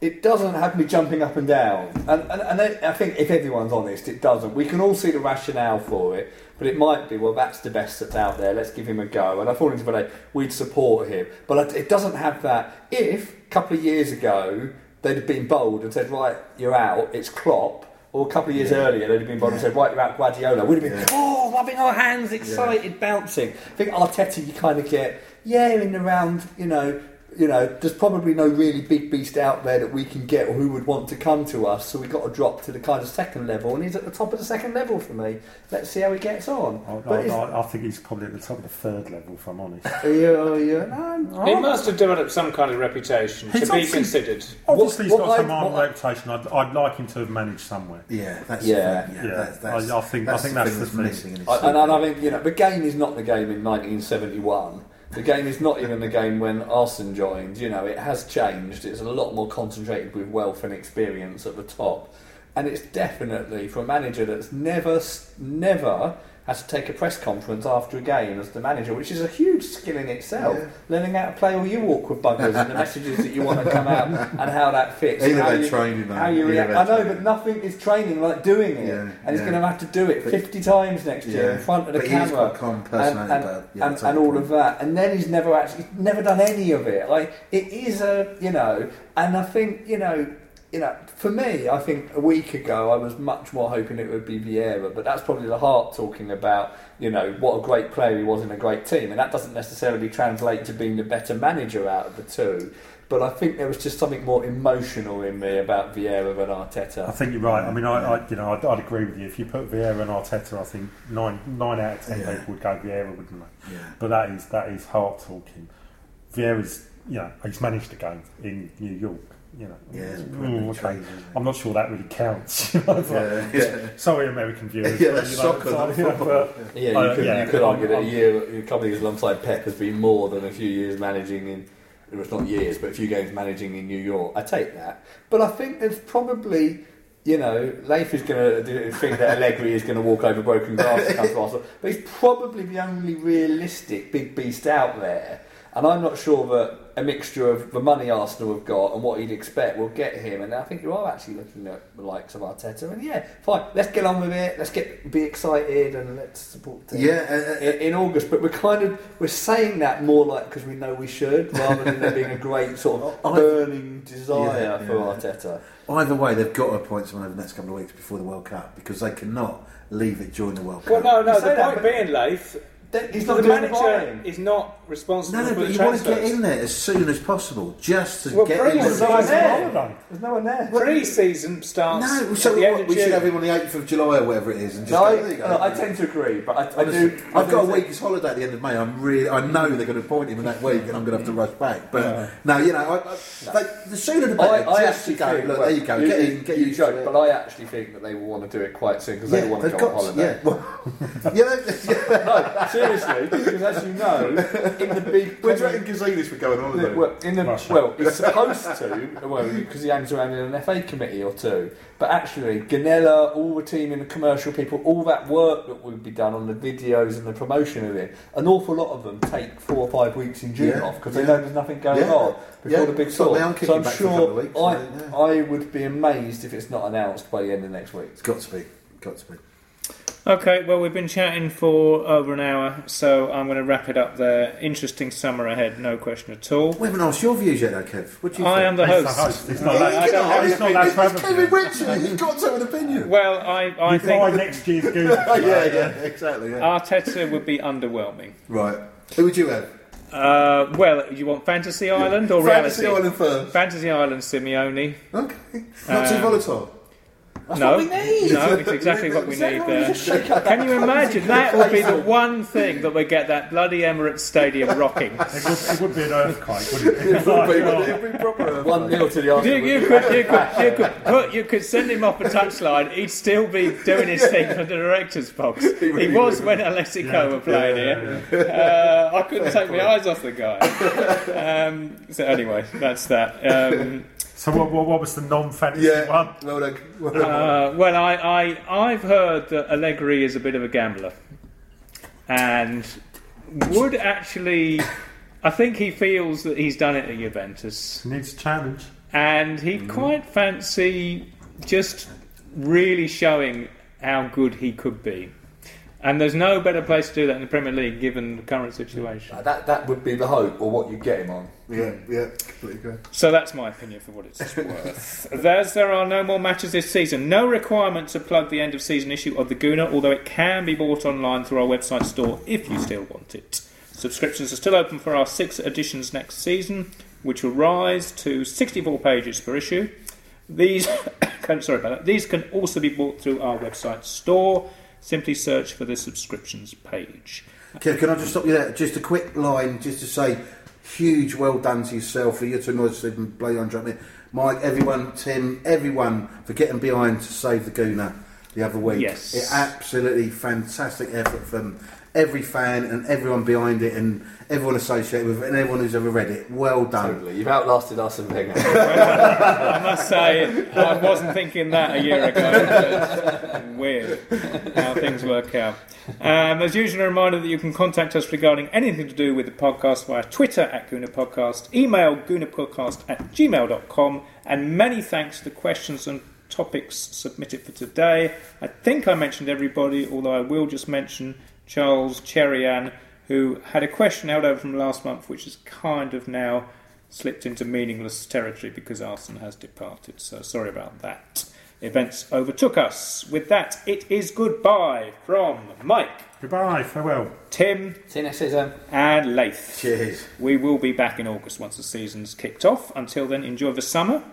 It doesn't have me jumping up and down, and, and, and I think if everyone's honest, it doesn't. We can all see the rationale for it, but it might be well, that's the best that's out there. Let's give him a go. And I thought into it, we'd support him, but it doesn't have that. If a couple of years ago they'd have been bold and said, right, you're out, it's Klopp. Or a couple of years earlier, they'd have been bold and said, right, you're out, Guardiola. We'd have been, Yeah. oh, rubbing our hands, excited, bouncing. I think Arteta, you kind of get, yeah, in the round, you know, you know, there's probably no really big beast out there that we can get or who would want to come to us. So we've got to drop to the kind of second level, and he's at the top of the second level for me. Let's see how he gets on. I, But I, I, I think he's probably at the top of the third level, if I'm honest. Are you, are no, He must have developed some kind of reputation to He's be considered. Obviously, what he's got some I- armed what reputation. I'd, I'd like him to have managed somewhere. Yeah, that's Yeah. the thing. Yeah. That's, that's, I- I think- I think that's thing the thing. missing. In I, and, and I think you know the game is not the game in 1971. The game is not even the game when Arsene joined. You know, it has changed. It's a lot more concentrated with wealth and experience at the top, and it's definitely for a manager that's never, never has to take a press conference after a game as the manager, which is a huge skill in itself. Yeah. Learning how to play all you awkward buggers and the messages that you want to [laughs] come out and how that fits. He'll how you- training. How you react. I know, training. but nothing is training like doing it, Yeah, and he's going to have to do it But- 50 times next year in front of the but camera he's calm and, personality and, yeah, and, and all point. of that. And then he's never actually he's never done any of it. Like it is a you know, and I think you know, you know, for me, I think a week ago I was much more hoping it would be Vieira, but that's probably the heart talking about you know what a great player he was in a great team, and that doesn't necessarily translate to being the better manager out of the two. But I think there was just something more emotional in me about Vieira than Arteta. I think you're right. I mean, I, I you know, I'd, I'd agree with you. If you put Vieira and Arteta, I think nine nine out of ten Yeah. people would go Vieira, wouldn't they? Yeah. But that is that is heart talking. Vieira's, you know, he's managed the game in New York. You know, Yeah, it's okay. training, I'm not sure that really counts. [laughs] You know, it's like- Yeah, yeah. Sorry, American viewers. Yeah, but, that's you know, soccer, it's not like, you know, but- Yeah, you Uh, could, yeah, you could argue that a I'm- year, a couple of years alongside Pep has been more than a few years managing in. It was not years, but a few games managing in New York. I take that, but I think there's probably, you know, Layth is going to think that Allegri is going to walk over broken glass to come to Arsenal, but he's probably the only realistic big beast out there. And I'm not sure that a mixture of the money Arsenal have got and what he'd expect will get him. And I think you are actually looking at the likes of Arteta. And yeah, fine, let's get on with it. Let's get be excited and let's support the team Yeah, uh, uh, in, in August, but we're kind of we're saying that more like because we know we should, rather than there being a great sort of [laughs] I- burning desire Yeah, for yeah. Arteta. Either way, they've got to appoint someone over the next couple of weeks before the World Cup because they cannot leave it during the World Well, Cup. no, no. You say The that, point being, Layth, Then He's the not doing the manager buying. is not responsible No, no, for but the you want to get in there as soon as possible, just to Well, get Premier in League there. is no one there. Holiday. There's no one there. Pre-season starts No, at so the what, of we should have him on the 8th of July or whatever it is. And just No, go, I, there you go. no, I tend to agree, but I, I Honestly, do. I've I got a week's holiday at the end of May. I'm really, I know they're going to appoint him in that week, and I'm going to have to rush back. But Yeah. no, you know, I, I, Like, the sooner the better. I just actually to go. think, Look, well, there you go. You, get in, get you used joke, but I actually think that they will want to do it quite soon because they yeah, want to go on holiday. yeah. [laughs] Yeah, they- [laughs] no, [laughs] seriously, because as you know, in the big Where do you reckon Gazidis would go on holiday? Well, in the, Russia. well, he's supposed to, well, because he hangs around in an FA committee or two. But actually, Ganella, all the team and the commercial people, all that work that would be done on the videos and the promotion of it, an awful lot of them take four or five weeks in June Yeah, off because yeah. they know there's nothing going Yeah, on before yeah. the big It's tour. Leon So I'm back for a couple sure weeks, I, so, yeah. I would be amazed if it's not announced by the end of next week. It's got to be. Got to be. Okay, well, we've been chatting for over an hour, so I'm going to wrap it up there. Interesting summer ahead, no question at all. We haven't asked your views yet, though, Kev. What do you I think? am the He's host. It's not Yeah, that. you can I it's not that It's clever. Kevin Richard. You've got to have an opinion. Well, I, I You buy think next year's [laughs] goose. yeah, yeah, exactly. Yeah. Arteta would be underwhelming. Right. Who would you have? Uh, well, you want Fantasy Island or Fantasy reality? Island first. Fantasy Island, Simeone. Okay. Not too Um, volatile. That's no, what we need. no, it's exactly what we Exactly need there. just shake up Can you imagine? That would be the one thing that would get that bloody Emirates Stadium rocking. It would, it would be an earthquake, wouldn't it? [laughs] It It's would be, it? It'd be proper. One 0 to the You, Arsenal. you could, you could, you could put, you could send him off a touchline. He'd still be doing his [laughs] thing for the director's box. [laughs] He, really was would. when Atlético Yeah, were playing yeah, here. Uh, I couldn't take my eyes off the guy. Um, so anyway, that's that. Um, So what, what, what was the non-fantasy Yeah. one? Well done. Well done. Uh, well, I, I, I've heard that Allegri is a bit of a gambler, and would actually. I think he feels that he's done it at Juventus. Needs a challenge. and he'd quite fancy just really showing how good he could be. And there's no better place to do that in the Premier League given the current situation. Uh, That that would be the hope, or what you get him on. yeah, yeah, completely agree. So that's my opinion for what it's [laughs] worth. There's, there are no more matches this season. No requirement to plug the end of season issue of the Gooner, although it can be bought online through our website store if you still want it. Subscriptions are still open for our six editions next season. which will rise to 64 pages per issue. These, can, [coughs] sorry about that. These can also be bought through our website store. Simply search for the subscriptions page. Kev, can I just stop you there? Just a quick line, just to say, huge well done to yourself for your two noise and play on me. Mike, everyone, Tim, everyone for getting behind to save the Gooner the other week. Yes. It, absolutely fantastic effort from every fan and everyone behind it and everyone associated with it and everyone who's ever read it. Well done. Totally. You've outlasted us and Wenger. [laughs] [laughs] I must say, I wasn't thinking that a year ago. It's weird how things work out. Um, as usual, a reminder that you can contact us regarding anything to do with the podcast via Twitter at Gooner Podcast, email goonerpodcast at gmail.com, and many thanks to the questions and topics submitted for today. I think I mentioned everybody, although I will just mention Charles Cherian, who had a question held over from last month, which has kind of now slipped into meaningless territory because Arsene has departed. So sorry about that. Events overtook us. With that, it is goodbye from Mike, Goodbye, farewell. Tim, See you next season. and Layth. Cheers. We will be back in August once the season's kicked off. Until then, enjoy the summer,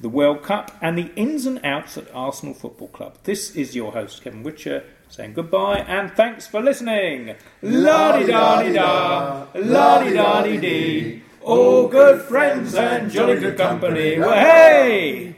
the World Cup, and the ins and outs at Arsenal Football Club. This is your host, Kevin Whitcher, saying goodbye and thanks for listening. La di da di da, la di da di dee. All good friends and jolly good company. Well, hey!